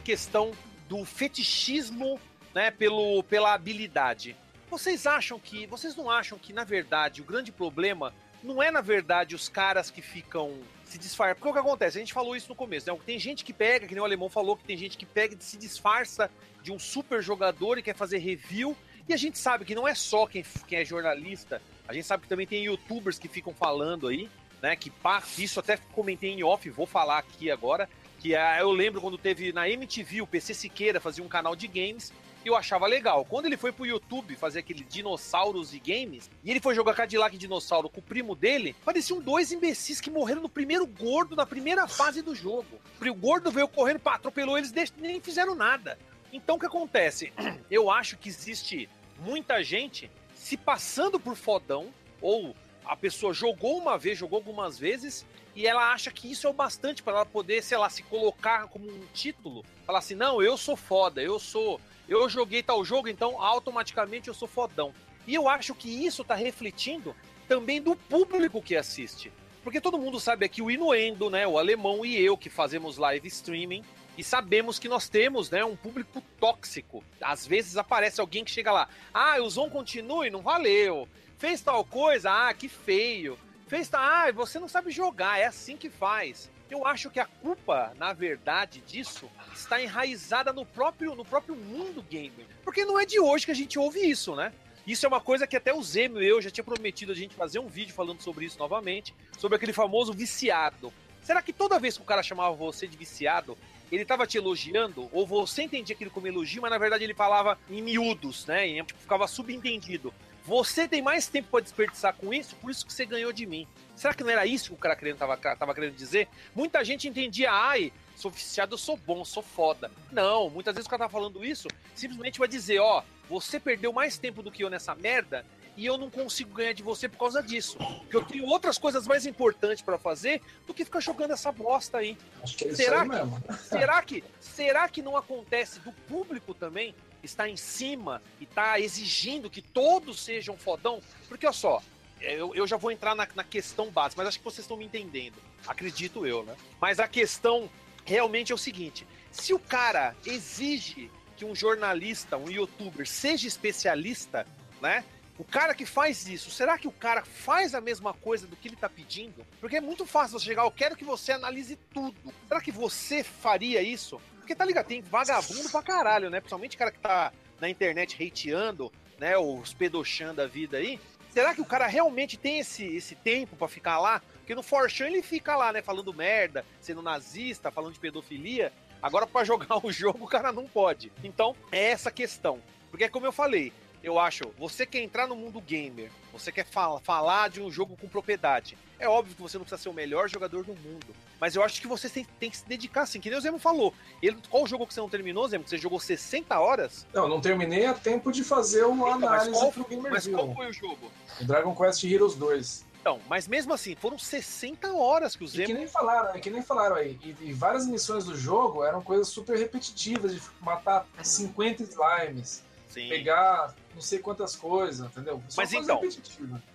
Questão do fetichismo, né, pelo, pela habilidade. Vocês acham que, vocês não acham que na verdade o grande problema não é na verdade os caras que ficam se disfarçam? Porque o que acontece? A gente falou isso no começo, né? Tem gente que pega, que nem o alemão falou, que tem gente que pega e se disfarça de um super jogador e quer fazer review. E a gente sabe que não é só quem, quem é jornalista, a gente sabe que também tem youtubers que ficam falando aí, né? Que isso até comentei em off, vou falar aqui agora que é, eu lembro quando teve na MTV o PC Siqueira fazia um canal de games eu achava legal. Quando ele foi pro YouTube fazer aquele dinossauros e games, e ele foi jogar Cadillac Dinossauro com o primo dele, pareciam dois imbecis que morreram no primeiro gordo, na primeira fase do jogo. O gordo veio correndo, pá, atropelou eles, nem fizeram nada. Então o que acontece? [CLEARS THROAT] Eu acho que existe muita gente se passando por fodão, ou a pessoa jogou uma vez, jogou algumas vezes, e ela acha que isso é o bastante para ela poder, sei lá, se colocar como um título, falar assim: "Não, eu sou foda, eu sou, eu joguei tal jogo, então automaticamente eu sou fodão". E eu acho que isso tá refletindo também do público que assiste. Porque todo mundo sabe aqui o Inuendo, né, o alemão e eu que fazemos live streaming, e sabemos que nós temos, né, um público tóxico. Às vezes aparece alguém que chega lá: "Ah, o Zon continue, não valeu. Fez tal coisa, ah, que feio". Fez, ah, você não sabe jogar, é assim que faz. Eu acho que a culpa, na verdade, disso está enraizada no próprio, no próprio mundo gamer. Porque não é de hoje que a gente ouve isso, né? Isso é uma coisa que até o Zemo e eu já tinha prometido a gente fazer um vídeo falando sobre isso novamente, sobre aquele famoso viciado. Será que toda vez que o cara chamava você de viciado, ele estava te elogiando, ou você entendia aquilo como elogio, mas na verdade ele falava em miúdos, né? E, ficava subentendido. Você tem mais tempo para desperdiçar com isso, por isso que você ganhou de mim. Será que não era isso que o cara querendo, tava, tava querendo dizer? Muita gente entendia, ai, sou viciado, eu sou bom, sou foda. Não, muitas vezes o cara tá falando isso, simplesmente vai dizer, ó, você perdeu mais tempo do que eu nessa merda e eu não consigo ganhar de você por causa disso. Porque eu tenho outras coisas mais importantes para fazer do que ficar jogando essa bosta aí. Acho que é será, isso aí mesmo. será que será que não acontece do público também está em cima e está exigindo que todos sejam fodão, porque olha só, eu, eu já vou entrar na, na questão básica, mas acho que vocês estão me entendendo. Acredito eu, né? Mas a questão realmente é o seguinte: se o cara exige que um jornalista, um youtuber, seja especialista, né? O cara que faz isso, será que o cara faz a mesma coisa do que ele tá pedindo? Porque é muito fácil você chegar, eu quero que você analise tudo. Será que você faria isso? Porque tá ligado, tem vagabundo pra caralho, né? Principalmente cara que tá na internet hateando, né? Os pedochando a vida aí. Será que o cara realmente tem esse, esse tempo para ficar lá? Porque no Forchan ele fica lá, né? Falando merda, sendo nazista, falando de pedofilia. Agora, para jogar o jogo, o cara não pode. Então, é essa questão. Porque, como eu falei, eu acho, você quer entrar no mundo gamer, você quer fala, falar de um jogo com propriedade. É óbvio que você não precisa ser o melhor jogador do mundo. Mas eu acho que você tem, tem que se dedicar, assim, que nem o Zemo falou. Ele, qual o jogo que você não terminou, Zemo? Que você jogou 60 horas? Não, não terminei a tempo de fazer uma Eita, mas análise qual, pro Gamer mas View. qual foi o jogo? O Dragon Quest Heroes 2. Então, mas mesmo assim, foram 60 horas que o E que Zemo. nem falaram, é que nem falaram aí. E, e várias missões do jogo eram coisas super repetitivas, de matar 50 slimes. Sim. pegar não sei quantas coisas, entendeu? Só Mas então-.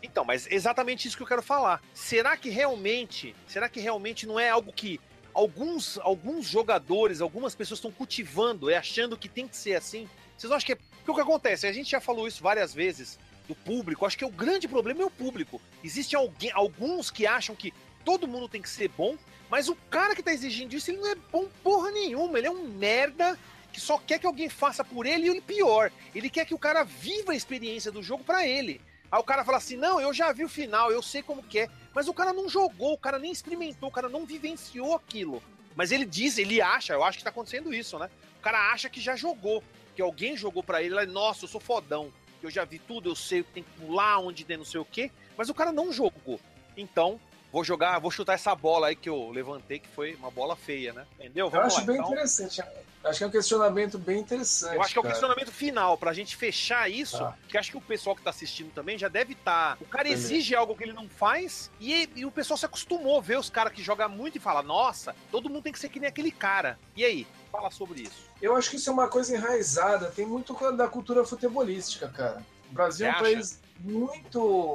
Então, mas exatamente isso que eu quero falar. Será que realmente, será que realmente não é algo que alguns, alguns jogadores, algumas pessoas estão cultivando, é achando que tem que ser assim? Vocês acham que é... Porque o que acontece? A gente já falou isso várias vezes do público. Acho que o grande problema é o público. Existem alguém, alguns que acham que todo mundo tem que ser bom, mas o cara que tá exigindo isso, ele não é bom porra nenhuma. Ele é um merda que só quer que alguém faça por ele e ele pior. Ele quer que o cara viva a experiência do jogo pra ele. Aí o cara fala assim: não, eu já vi o final, eu sei como que é. Mas o cara não jogou, o cara nem experimentou, o cara não vivenciou aquilo. Mas ele diz, ele acha, eu acho que tá acontecendo isso, né? O cara acha que já jogou, que alguém jogou ele, ele, nossa, eu sou fodão, eu já vi tudo, eu sei o que tem que pular, onde tem não sei o quê. Mas o cara não jogou. Então, vou jogar, vou chutar essa bola aí que eu levantei, que foi uma bola feia, né? Entendeu? Eu Vamos acho lá, bem então. interessante. Acho que é um questionamento bem interessante. Eu acho que é o cara. questionamento final, pra gente fechar isso, Tá. que acho que o pessoal que tá assistindo também já deve estar. O cara exige algo que ele não faz e, e o pessoal se acostumou a ver os caras que jogam muito e fala: nossa, todo mundo tem que ser que nem aquele cara. E aí? Fala sobre isso. Eu acho que isso é uma coisa enraizada, tem muito da cultura futebolística, cara. O Brasil é um país muito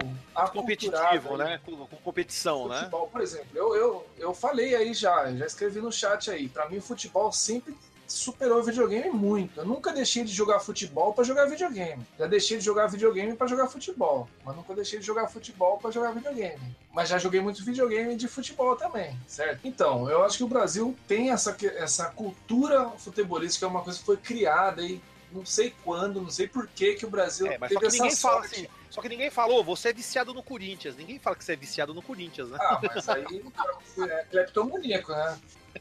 Competitivo, né? Com, com competição, né? Futebol, por exemplo, eu, eu, eu falei aí já, já escrevi no chat aí. Pra mim, futebol sempre superou o videogame muito. Eu nunca deixei de jogar futebol pra jogar videogame. Já deixei de jogar videogame pra jogar futebol, mas nunca deixei de jogar futebol pra jogar videogame. Mas já joguei muito videogame de futebol também, certo? Então, eu acho que o Brasil tem essa, que- essa cultura futebolística, que é uma coisa que foi criada e não sei quando, não sei por que que o Brasil É, mas só teve que essa ninguém fala sorte. assim. Só que ninguém falou, você é viciado no Corinthians. Ninguém fala que você é viciado no Corinthians, né? Ah, mas aí é cleptomaníaco, né?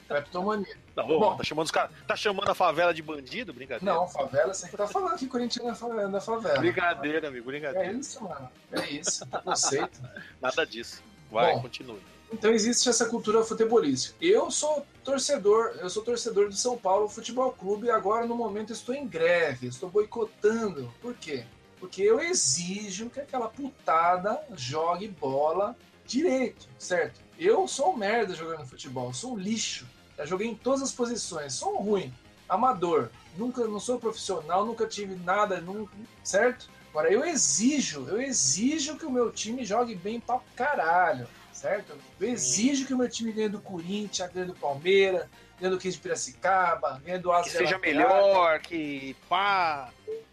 Cleptomania. Não, bom. tá chamando os caras. Tá chamando a favela de bandido? Brincadeira. Não, favela, você que tá falando que Corinthians é favela. da favela. Brincadeira, amigo, É brincadeira. isso, mano. É isso. Preconceito. Nada disso. Vai, Bom. continue. Então existe essa cultura futebolística. Eu sou torcedor, eu sou torcedor do São Paulo Futebol Clube e agora no momento estou em greve, estou boicotando. Por quê? Porque eu exijo que aquela putada jogue bola direito, certo? Eu sou um merda jogando futebol, sou um lixo. Já joguei em todas as posições, sou um ruim, amador, nunca não sou profissional, nunca tive nada, nunca, certo? Agora eu exijo, eu exijo que o meu time jogue bem pra caralho, certo? Eu exijo que o meu time ganhe do Corinthians, ganhe do Palmeiras, ganhe do 15 de Piracicaba, ganhe do Asa Que seja melhor, que pá.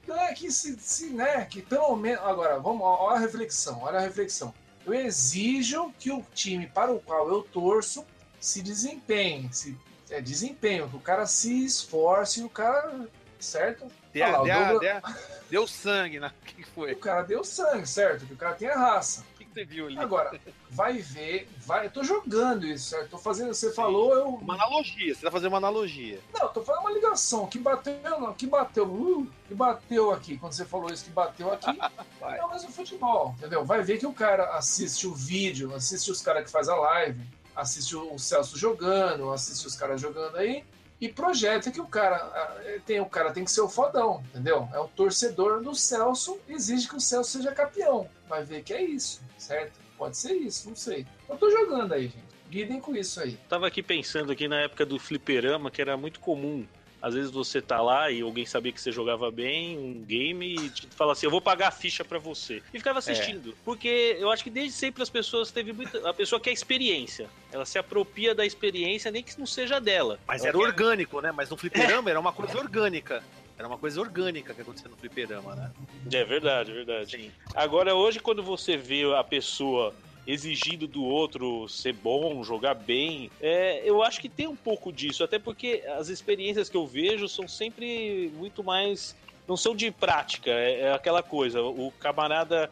É que se, se, né, que pelo menos. Agora, vamos, olha a reflexão, olha a reflexão. Eu exijo que o time para o qual eu torço se desempenhe. Se, é desempenho, que o cara se esforce, o cara. Certo? Deu, lá, o deu, Douglas- deu, deu sangue, né? [LAUGHS] O que que foi? O cara deu sangue, certo? Que o cara tem a raça. Que você viu ali? Agora, vai ver, vai. Eu tô jogando isso, certo? Tô fazendo. Você falou, eu. Uma analogia, você tá fazendo uma analogia. Não, eu tô fazendo uma ligação. Que bateu, não, que bateu, uh, que bateu aqui. Quando você falou isso, que bateu aqui, [LAUGHS] é o mesmo futebol, entendeu? Vai ver que o cara assiste o vídeo, assiste os caras que faz a live, assiste o Celso jogando, assiste os caras jogando aí e projeta que o cara ah, tem o cara tem que ser o fodão, entendeu? É o torcedor do Celso, exige que o Celso seja campeão. Vai ver que é isso, certo? Pode ser isso, não sei. Eu tô jogando aí, gente. Lidem com isso aí. Tava aqui pensando aqui na época do fliperama, que era muito comum. Às vezes você tá lá e alguém sabia que você jogava bem um game e te fala assim, eu vou pagar a ficha pra você. E ficava assistindo. Porque eu acho que desde sempre as pessoas teve muita. A pessoa quer experiência. Ela se apropria da experiência, nem que não seja dela. Mas Ela era quer- orgânico, né? Mas no fliperama era uma coisa orgânica. Era uma coisa orgânica que acontecia no fliperama, né? É verdade, é verdade. Sim. Agora, hoje, quando você vê a pessoa exigindo do outro ser bom, jogar bem, é, eu acho que tem um pouco disso, até porque as experiências que eu vejo são sempre muito mais. Não são de prática, é, é aquela coisa. O camarada.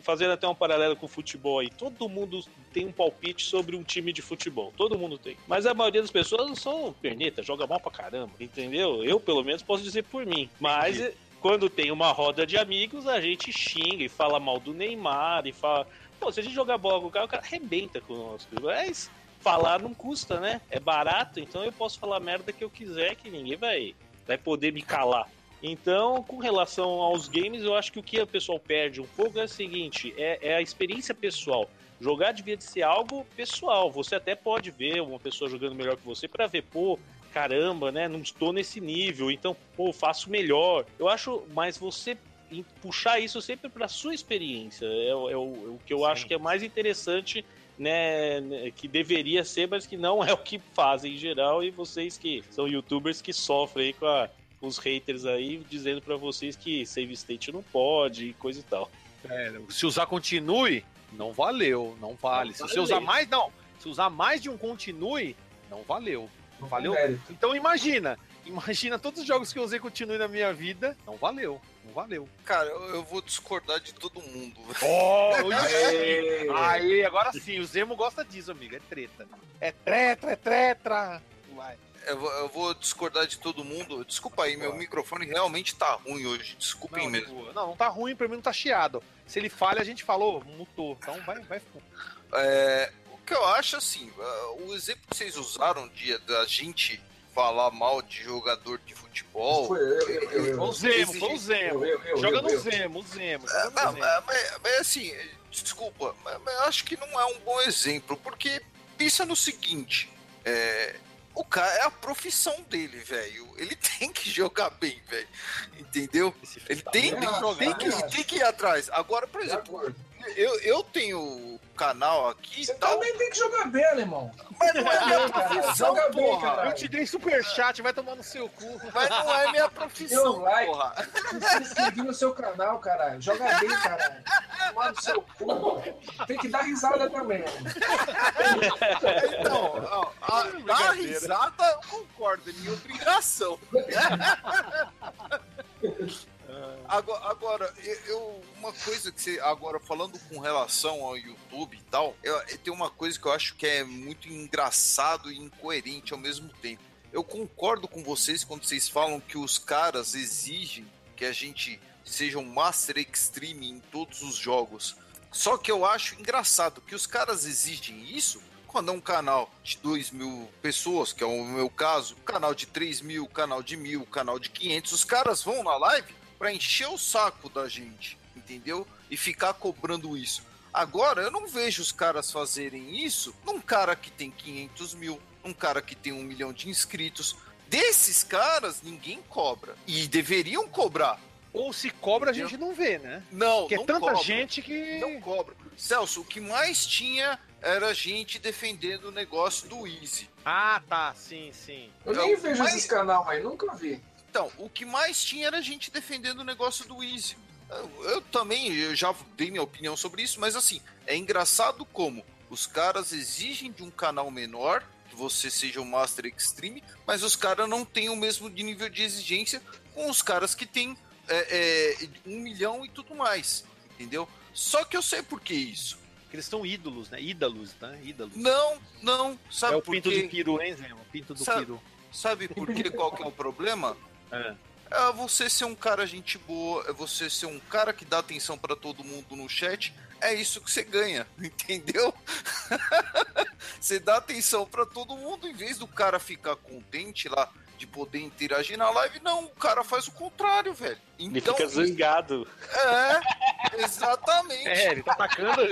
Fazendo até um paralelo com o futebol aí, todo mundo tem um palpite sobre um time de futebol. Todo mundo tem. Mas a maioria das pessoas são perneta, joga mal pra caramba, entendeu? Eu, pelo menos, posso dizer por mim. Mas quando tem uma roda de amigos, a gente xinga e fala mal do Neymar e fala. Se a gente jogar bola com o cara, o cara arrebenta com. Mas falar não custa, né? É barato, então eu posso falar a merda que eu quiser, que ninguém vai, vai poder me calar. Então, com relação aos games, eu acho que o que o pessoal perde um pouco é o seguinte: é, é a experiência pessoal. Jogar devia de ser algo pessoal. Você até pode ver uma pessoa jogando melhor que você pra ver, pô, caramba, né? Não estou nesse nível, então, pô, faço melhor. Eu acho, mas você puxar isso sempre para sua experiência é, é, o, é o que eu Sim. acho que é mais interessante né, né, que deveria ser, mas que não [LAUGHS] é o que fazem em geral, e vocês que são youtubers que sofrem aí com a, os haters aí dizendo para vocês que save state não pode e coisa e tal. É, se usar continue, não valeu, não vale. Não se você usar mais, não. Se usar mais de um continue, não valeu. Não valeu. Então imagina, imagina todos os jogos que eu usei continue na minha vida, não valeu. Não valeu. Cara, eu, eu vou discordar de todo mundo. Oh, [LAUGHS] aí, aí, agora sim, o Zemo gosta disso, amigo. É treta. É treta, é treta. Vai. Eu vou, eu vou, discordar de todo mundo. Desculpa aí, meu microfone realmente tá ruim hoje. Desculpem não, mesmo. Não, não tá ruim, pra mim não tá chiado. Se ele falha, a gente falou, mutou. Então vai, vai. É, o que eu acho assim, o exemplo que vocês usaram de da gente falar mal de jogador de futebol. Foi eu, eu, eu, o Zemo, foi o Zemo. Joga no Zemo, o Zemo. É, mas, mas, mas, assim, desculpa, mas, mas acho que não é um bom exemplo, porque pensa no seguinte, é, o cara é a profissão dele, velho. Ele [LAUGHS] tem que jogar bem, velho. Entendeu? Ele tem, tem, tem, que, tem que ir atrás. Agora, por exemplo, eu, eu tenho canal aqui. Você tal. também tem que jogar bem, alemão. Mas não é minha profissão, [LAUGHS] Joga bem, cara. Eu te dei super chat, vai tomar no seu cu. Mas não é minha profissão, like. porra. Você se inscrever no seu canal, caralho. Joga bem, caralho. Tomar no seu cu. Tem que dar risada também. Então, ó, a, dar risada eu concordo, é minha obrigação. [LAUGHS] Agora, agora, eu, uma coisa que você. Agora, falando com relação ao YouTube e tal, eu, tem uma coisa que eu acho que é muito engraçado e incoerente ao mesmo tempo. Eu concordo com vocês quando vocês falam que os caras exigem que a gente seja um Master Extreme em todos os jogos. Só que eu acho engraçado que os caras exigem isso quando é um canal de 2 mil pessoas, que é o meu caso, canal de 3 mil, canal de mil, canal de 500, os caras vão na live para encher o saco da gente, entendeu? E ficar cobrando isso. Agora, eu não vejo os caras fazerem isso num cara que tem 500 mil, um cara que tem um milhão de inscritos. Desses caras, ninguém cobra. E deveriam cobrar. Ou se cobra, entendeu? a gente não vê, né? Não, Porque é tanta cobra. gente que. Não cobra. Celso, o que mais tinha era gente defendendo o negócio do Easy. Ah, tá, sim, sim. Eu nem vejo mais... esses canal aí, nunca vi. Então, o que mais tinha era gente defendendo o negócio do Easy. Eu, eu, também eu já dei minha opinião sobre isso, mas assim, é engraçado como os caras exigem de um canal menor que você seja o Master Extreme, mas os caras não têm o mesmo nível de exigência com os caras que têm é, é, um milhão e tudo mais, entendeu? Só que eu sei por que isso. Porque eles são ídolos, né? Ídalos, né? Ídalos. Não, não. Sabe é o pinto do Piru, hein, Zé? O pinto do sabe, Piru. Sabe por que, qual que é o problema? É. É você ser um cara gente boa, é você ser um cara que dá atenção para todo mundo no chat. É isso que você ganha, [LAUGHS] entendeu? [LAUGHS] você dá atenção para todo mundo em vez do cara ficar contente lá de poder interagir na live, não, o cara faz o contrário, velho. Então, ele fica zangado. É, exatamente. É, ele tá atacando.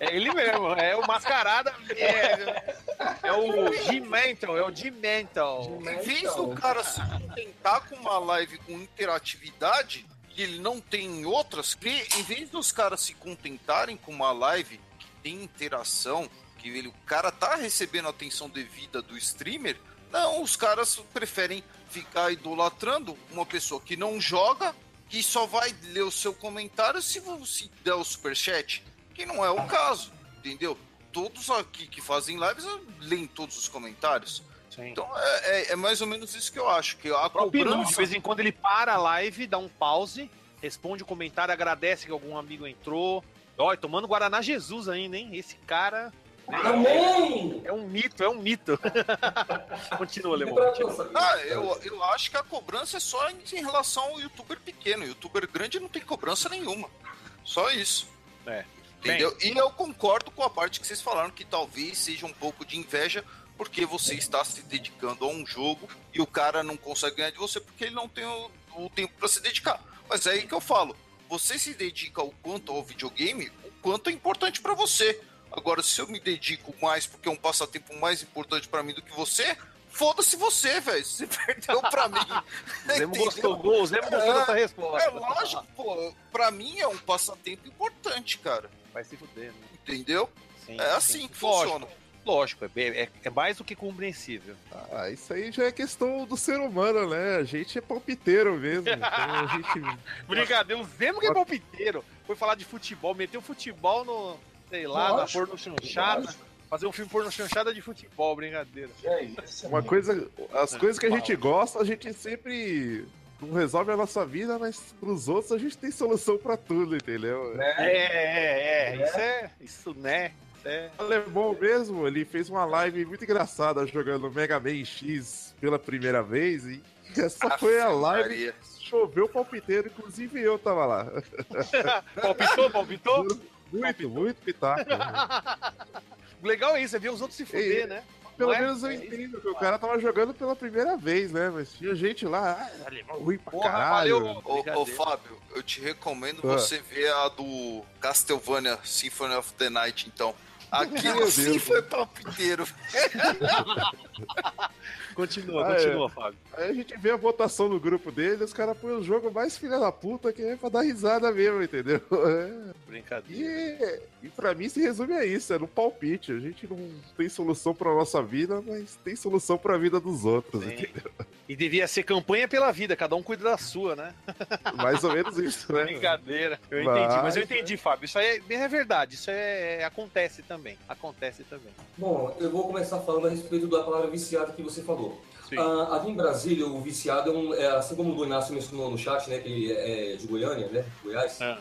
É ele mesmo, é o mascarada. É, é o G-Mental, é o G-Mental. Em vez do cara se contentar com uma live com interatividade, que ele não tem em outras, que em vez dos caras se contentarem com uma live que tem interação, que ele, o cara tá recebendo a atenção devida do streamer, não, os caras preferem ficar idolatrando uma pessoa que não joga, que só vai ler o seu comentário se você der o superchat, que não é o caso, entendeu? Todos aqui que fazem lives leem todos os comentários. Sim. Então é, é, é, mais ou menos isso que eu acho. Que a cobrança... De vez em quando ele para a live, dá um pause, responde o comentário, agradece que algum amigo entrou. Olha, tomando Guaraná Jesus ainda, hein? Esse cara Amém! É um mito, é um mito. [LAUGHS] continua, Lemon. Ah, eu, eu acho que a cobrança é só em, relação ao youtuber pequeno. O youtuber grande não tem cobrança nenhuma. Só isso. É. Entendeu? Bem... E eu concordo com a parte que vocês falaram que talvez seja um pouco de inveja porque você está se dedicando a um jogo e o cara não consegue ganhar de você porque ele não tem o, o tempo para se dedicar. Mas é aí que eu falo, você se dedica o quanto ao videogame, o quanto é importante para você. Agora, se eu me dedico mais porque é um passatempo mais importante para mim do que você, foda-se você, velho. Você perdeu pra mim. Zemo gostou, gol, o Zemo gostou É, dessa resposta. É lógico, pô. Pra mim é um passatempo importante, cara. Vai se fuder, né? Entendeu? Sim, É assim sim. que Lógico, funciona. Lógico, é, bem- é- é mais do que compreensível. Ah, isso aí já é questão do ser humano, né? A gente é palpiteiro mesmo. Então a gente. [LAUGHS] Brincadeira, o Zemo que é palpiteiro. Foi falar de futebol, meteu futebol no, sei lá, Lógico, porno chanchada. lógico. Fazer um filme porno chanchada de futebol, brincadeira. É isso. Uma amigo. coisa. As É, coisas que a gente gosta, a gente sempre. Não resolve a nossa vida, mas pros outros a gente tem solução pra tudo, entendeu? Né? É, é, é, isso é, isso, né, é... O alemão mesmo, ele fez uma live muito engraçada jogando Mega Man X pela primeira vez e essa foi a live Maria. choveu palpiteiro, inclusive eu tava lá. [LAUGHS] Palpitou, palpitou? Muito, muito pitaco. [LAUGHS] O legal é isso, é ver os outros se fuder, Ei, né? Pelo Não é? menos eu É entendo que o cara tava jogando pela primeira vez, né? Mas tinha gente lá, ah, alemão ruim pra Porra, caralho. valeu. Ô, ô. Fábio, eu te recomendo Ah. você ver a do Castlevania Symphony of the Night, então. [LAUGHS] Aquilo sim foi palpiteiro. [LAUGHS] Continua, Ah, continua, Fábio. Aí a gente vê a votação no grupo dele, os caras põem o jogo mais filha da puta que é pra dar risada mesmo, entendeu? [LAUGHS] É. Brincadeira. E, e pra mim se resume a isso, é no palpite. A gente não tem solução pra nossa vida, mas tem solução pra vida dos outros, Sim. entendeu? E devia ser campanha pela vida, cada um cuida da sua, né? [LAUGHS] Mais ou menos isso, né? Brincadeira. Eu Mas- entendi, mas eu entendi, Fábio. Isso aí é, é verdade, isso é, é- acontece também. Acontece também. Bom, eu vou começar falando a respeito da palavra viciado que você falou. Ah, aqui em Brasília, o viciado é, um, é assim como o do Inácio mencionou no chat, né, que ele é de Goiânia, né, Goiás. É.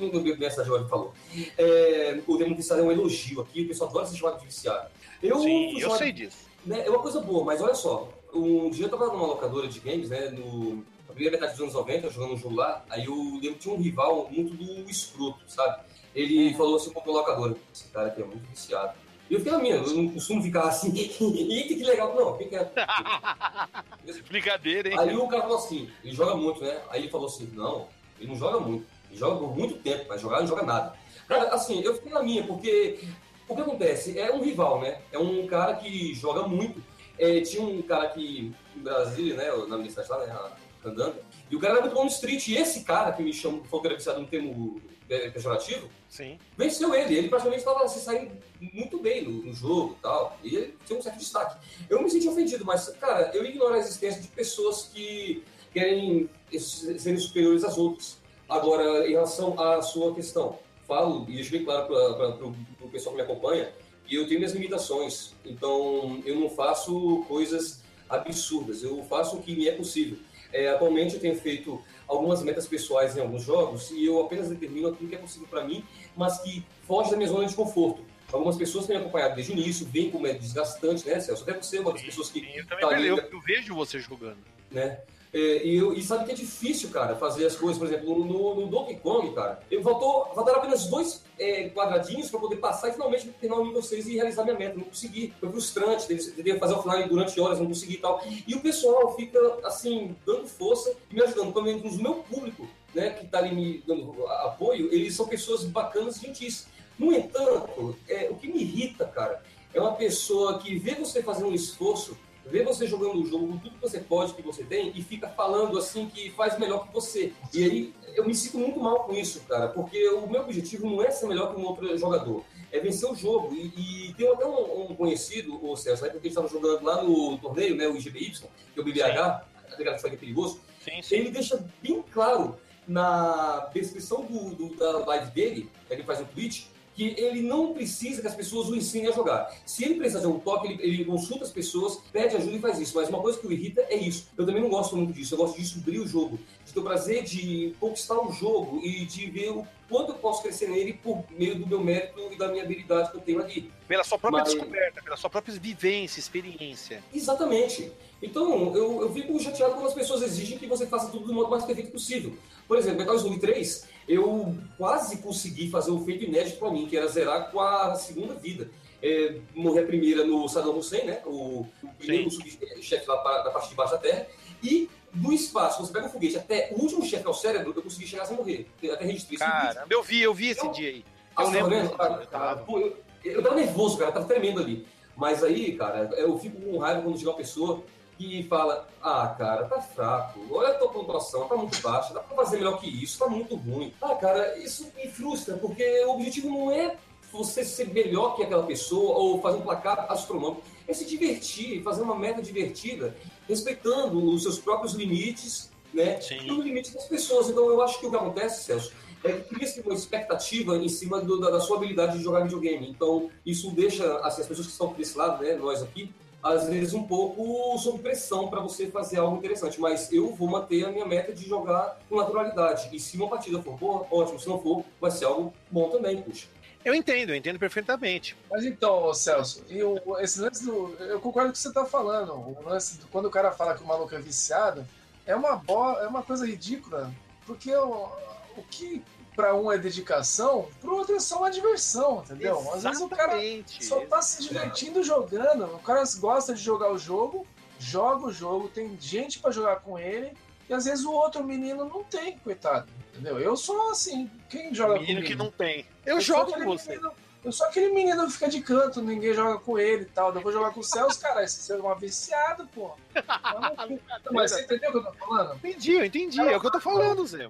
Não bem essa jovem falou. É, o termo viciado é um elogio aqui, o pessoal adora ser chamado de viciado. Eu, Sim, eu sei disso. né, é uma coisa boa, mas olha só. Um dia eu tava numa locadora de games, né, no, na primeira metade dos anos 90, jogando um jogo lá, aí eu lembro que tinha um rival muito do escroto, sabe? Ele Uhum. falou assim com a locadora, esse cara aqui é muito viciado. E eu fiquei na minha, eu não costumo ficar assim, [LAUGHS] eita que legal, não, quem que é? [LAUGHS] Brincadeira, hein? Aí o cara falou assim, ele joga muito, né? Aí ele falou assim, não, ele não joga muito. Ele joga por muito tempo, mas jogar não joga nada. Cara, assim, eu fiquei na minha, porque o que acontece? É um rival, né? É um cara que joga muito. É, tinha um cara aqui em Brasília, né? Na minha cidade lá, né? Candanga. E o cara era muito bom no street. E esse cara que me chamou, que era viciado no termo é, pejorativo, Sim. venceu ele. Ele praticamente estava se saindo muito bem no, no jogo e tal. E ele tinha um certo destaque. Eu me senti ofendido, mas, cara, eu ignoro a existência de pessoas que querem serem superiores às outras. Agora, em relação à sua questão, falo e deixo bem claro para o pessoal que me acompanha que eu tenho minhas limitações. Então, eu não faço coisas absurdas. Eu faço o que me é possível. É, atualmente, eu tenho feito algumas metas pessoais em alguns jogos e eu apenas determino aquilo que é possível para mim, mas que foge da minha zona de conforto. Algumas pessoas têm me acompanhado desde o início, veem como é desgastante, né, Celso? Até você é uma das pessoas que Sim, eu também tá ali, eu, eu vejo você jogando. né? É, e, eu, e sabe que é difícil, cara, fazer as coisas, por exemplo, no, no, Donkey Kong, cara, eu faltou, faltaram apenas dois é, quadradinhos para poder passar e finalmente terminar o nível 6 e realizar minha meta. Não consegui. Foi frustrante, tentei fazer offline durante horas, não consegui e tal. E o pessoal fica, assim, dando força e me ajudando, pelo menos o meu público, né, que tá ali me dando apoio, eles são pessoas bacanas e gentis. No entanto, é, o que me irrita, cara, é uma pessoa que vê você fazendo um esforço vê você jogando o jogo com tudo que você pode, que você tem, e fica falando assim que faz melhor que você. E aí eu me sinto muito mal com isso, cara, porque o meu objetivo não é ser melhor que um outro jogador, é vencer o jogo. E, e tem até um, um conhecido, o Celso, né, porque gente estava jogando lá no torneio, né, o IGBY, que é o BBH, a que é perigoso, Sim, sim. ele deixa bem claro na descrição do, do- da live dele, que ele faz no Twitch, que ele não precisa que as pessoas o ensinem a jogar. Se ele precisar de um toque, ele, ele consulta as pessoas, pede ajuda e faz isso. Mas uma coisa que o irrita é isso. Eu também não gosto muito disso. Eu gosto de descobrir o jogo, de ter o prazer de conquistar o jogo e de ver o quanto eu posso crescer nele por meio do meu mérito e da minha habilidade que eu tenho ali. Pela sua própria Mas- descoberta, pela sua própria vivência, experiência. Exatamente. Então, eu, eu fico chateado quando as pessoas exigem que você faça tudo do modo mais perfeito possível. Por exemplo, Metal Slug 3, eu quase consegui fazer um feito inédito pra mim, que era zerar com a segunda vida. É, morrer a primeira no Saddam Hussein, né? O, primeiro subchefe lá da parte de baixo da Terra. E do espaço, você pega um foguete até o último chefe ao cérebro, eu consegui chegar sem morrer. Até registrei. Caramba, eu vi, eu vi esse Eu- dia aí. Eu lembro eu tava. pô, eu, eu tava nervoso, cara, tava tremendo ali. Mas aí, cara, eu fico com raiva quando chega uma pessoa que fala: Ah, cara, tá fraco, olha a tua pontuação, tá muito baixa, dá pra fazer melhor que isso, tá muito ruim. Ah, cara, isso me frustra, porque o objetivo não é você ser melhor que aquela pessoa ou fazer um placar astronômico, é se divertir, fazer uma meta divertida, respeitando os seus próprios limites, né? Sim. E o limite das pessoas. Então, eu acho que o que acontece, Celso, é que cria-se uma expectativa em cima do, da, da, sua habilidade de jogar videogame. Então, isso deixa assim, as pessoas que estão desse lado, né, nós aqui, às vezes um pouco sob pressão para você fazer algo interessante. Mas eu vou manter a minha meta de jogar com naturalidade. E se uma partida for boa, ótimo. Se não for, vai ser algo bom também, puxa. Eu entendo, eu entendo perfeitamente. Mas então, Celso, e o, esse lance do. Eu concordo com o que você está falando. O lance do, quando o cara fala que o maluco é viciado, é uma, bo, é uma coisa ridícula. Porque o, o que para um é dedicação, para o outro é só uma diversão, entendeu? Exatamente. Às vezes o cara só tá se divertindo jogando. O cara gosta de jogar o jogo, joga o jogo, tem gente para jogar com ele, e às vezes o outro menino não tem, coitado. Entendeu? Eu sou assim, quem joga menino comigo? que não tem. Eu, eu jogo com você. Menino, eu sou aquele menino que fica de canto, ninguém joga com ele e tal. Eu vou jogar com o Celso, cara, esse é uma viciado, pô. [LAUGHS] Mas você entendeu o que eu tô falando? Entendi, eu entendi. é o que eu tô falando, Zé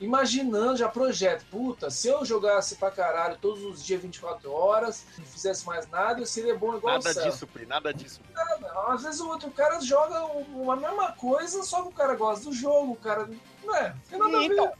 imaginando já projeto. Puta, se eu jogasse pra caralho todos os dias 24 horas, não fizesse mais nada, eu seria bom igual nada o Nada disso, Pri, nada disso. Nada. Às vezes o outro cara joga a mesma coisa, só que o cara gosta do jogo, o cara. Não é, tem nada então,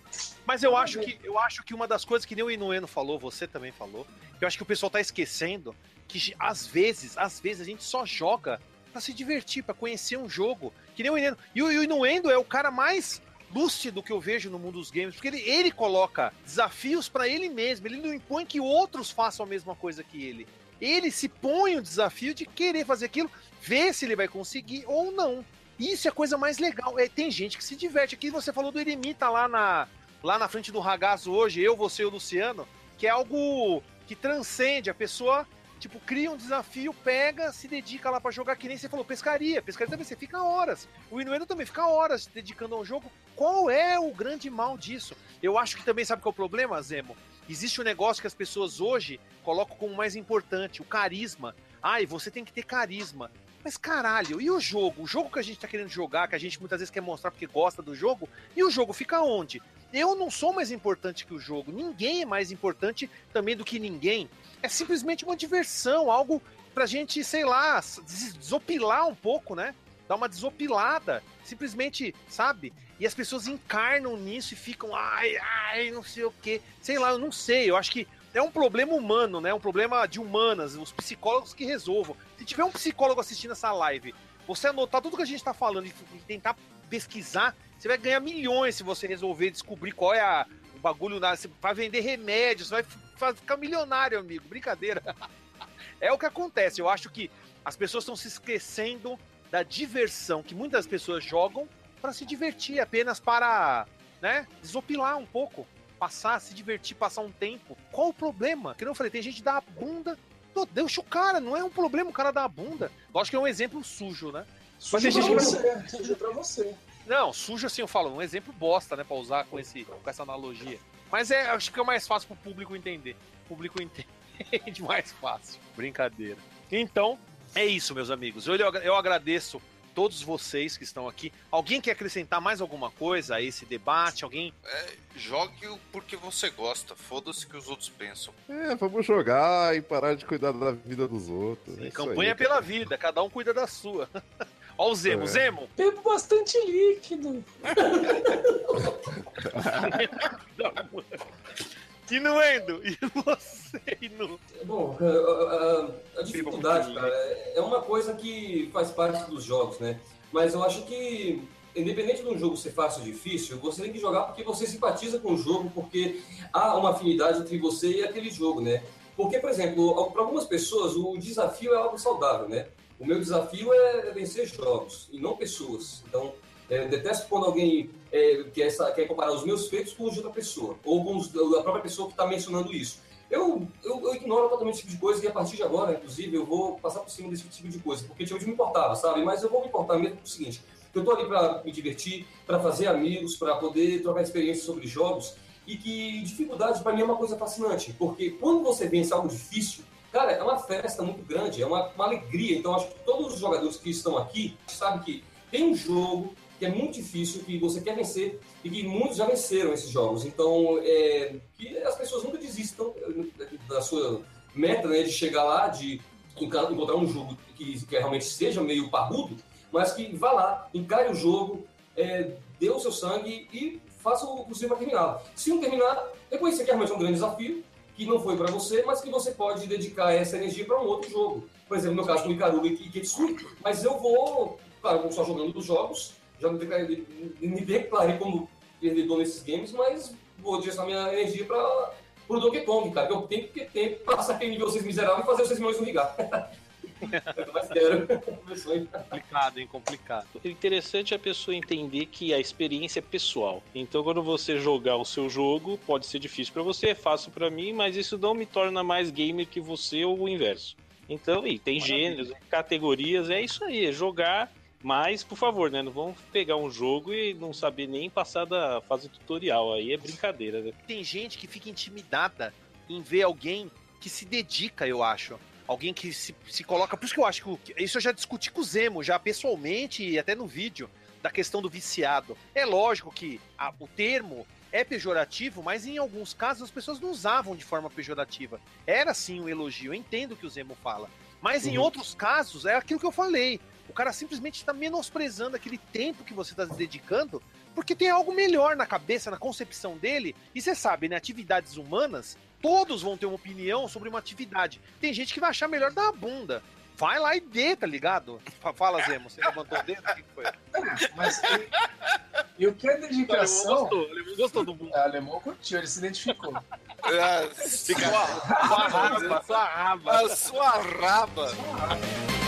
mas eu acho, que, eu acho que uma das coisas que nem o Inueno falou, você também falou, que eu acho que o pessoal tá esquecendo, que às vezes, às vezes a gente só joga para se divertir, para conhecer um jogo. Que nem o Inuendo. E o Inuendo é o cara mais lúcido que eu vejo no mundo dos games, porque ele, ele coloca desafios para ele mesmo, ele não impõe que outros façam a mesma coisa que ele. Ele se põe o desafio de querer fazer aquilo, ver se ele vai conseguir ou não. Isso é a coisa mais legal. É, tem gente que se diverte. Aqui você falou do Eremita lá na, lá na frente do ragaço hoje, eu, você e o Luciano, que é algo que transcende. A pessoa Tipo, cria um desafio, pega, se dedica lá para jogar, que nem você falou, pescaria. Pescaria também você fica horas. O Inuendo também fica horas se dedicando ao jogo. Qual é o grande mal disso? Eu acho que também, sabe qual é o problema, Zemo? Existe um negócio que as pessoas hoje colocam como mais importante, o carisma. Ai, você tem que ter carisma. Mas caralho, e o jogo? O jogo que a gente tá querendo jogar, que a gente muitas vezes quer mostrar porque gosta do jogo, e o jogo fica onde? Eu não sou mais importante que o jogo, ninguém é mais importante também do que ninguém é simplesmente uma diversão, algo pra gente, sei lá, desopilar um pouco, né? Dar uma desopilada, simplesmente, sabe? E as pessoas encarnam nisso e ficam, ai, ai, não sei o quê. Sei lá, eu não sei, eu acho que é um problema humano, né? Um problema de humanas, os psicólogos que resolvam. Se tiver um psicólogo assistindo essa live, você anotar tudo que a gente tá falando e tentar pesquisar, você vai ganhar milhões se você resolver descobrir qual é a, o bagulho. Você vai vender remédios, vai ficar milionário, amigo. Brincadeira. [LAUGHS] é o que acontece. Eu acho que as pessoas estão se esquecendo da diversão que muitas pessoas jogam para se divertir, apenas para, né, desopilar um pouco, passar, se divertir, passar um tempo. Qual o problema? Que eu falei, tem gente que dá a bunda. Pô, deixa o cara, não é um problema o cara dar a bunda. Lógico que é um exemplo sujo, né? Sujo pra você, sujo pra você. Não, sujo assim eu falo, um exemplo bosta, né, pra usar com, esse, com essa analogia. Mas é, acho que é mais fácil pro público entender. O público [LAUGHS] entende mais fácil. Brincadeira. Então, é isso, meus amigos. Eu, eu agradeço todos vocês que estão aqui. Alguém quer acrescentar mais alguma coisa a esse debate? Alguém? É, jogue porque você gosta. Foda-se que os outros pensam. É, vamos jogar e parar de cuidar da vida dos outros. Sim, é campanha aí, pela vida, cada um cuida da sua. [LAUGHS] Ó o Zemo, é. Zemo! Bebo bastante líquido. [LAUGHS] Inuendo, e você, Inu? Bom, a, a, a dificuldade, cara, é uma coisa que faz parte dos jogos, né? Mas eu acho que, independente de um jogo ser fácil ou difícil, você tem que jogar porque você simpatiza com o jogo, porque há uma afinidade entre você e aquele jogo, né? Porque, por exemplo, para algumas pessoas, o desafio é algo saudável, né? O meu desafio é vencer jogos e não pessoas. Então, é, detesto quando alguém é, quer, quer, comparar os meus feitos com os de outra pessoa, ou com os, a própria pessoa que está mencionando isso. Eu, eu, eu, ignoro totalmente esse tipo de coisa e a partir de agora, inclusive, eu vou passar por cima desse tipo de coisa, porque antigamente me importava, sabe? Mas eu vou me importar mesmo com o seguinte: eu estou ali para me divertir, para fazer amigos, para poder trocar experiências sobre jogos, e que dificuldade para mim é uma coisa fascinante, porque quando você vence algo difícil, Cara, é uma festa muito grande, é uma, uma alegria. Então, acho que todos os jogadores que estão aqui sabem que tem um jogo que é muito difícil, que você quer vencer e que muitos já venceram esses jogos. Então, é, que as pessoas nunca desistam da sua meta né, de chegar lá, de encontrar um jogo que, que realmente seja meio parrudo, mas que vá lá, encare o jogo, é, dê o seu sangue e faça o possível para terminar. Se não terminar, reconhecer que realmente é um grande desafio, que não foi para você, mas que você pode dedicar essa energia para um outro jogo. Por exemplo, no meu caso com Ikaruga e Kitsui, mas eu vou, claro, só jogando os jogos, já me declarei, me declarei como perdedor nesses games, mas vou direcionar minha energia para o Donkey Kong, cara, eu tenho que ter, passar aquele nível 6 miserável e fazer os 6 milhões não ligar. [LAUGHS] Quero. complicado, hein? Complicado. O interessante é a pessoa entender que a experiência é pessoal. Então, quando você jogar o seu jogo, pode ser difícil para você, é fácil para mim, mas isso não me torna mais gamer que você ou o inverso. Então, e tem gêneros, categorias, é isso aí, é jogar mas, por favor, né? Não vamos pegar um jogo e não saber nem passar da fase tutorial. Aí é brincadeira, né? Tem gente que fica intimidada em ver alguém que se dedica, eu acho. Alguém que se, se coloca. Por isso que eu acho que. Isso eu já discuti com o Zemo, já pessoalmente e até no vídeo, da questão do viciado. É lógico que a, o termo é pejorativo, mas em alguns casos as pessoas não usavam de forma pejorativa. Era sim um elogio, eu entendo o que o Zemo fala. Mas uhum. em outros casos, é aquilo que eu falei. O cara simplesmente está menosprezando aquele tempo que você está dedicando, porque tem algo melhor na cabeça, na concepção dele. E você sabe, né? Atividades humanas, todos vão ter uma opinião sobre uma atividade. Tem gente que vai achar melhor dar a bunda. Vai lá e dê, tá ligado? Fala, Zemo, você levantou o dedo? O que foi? Mas e, o que é dedicação? O alemão gostou, o alemão gostou do mundo. O alemão curtiu, ele se identificou. É, fica... Sua raba, sua raba. A sua raba. Sua raba.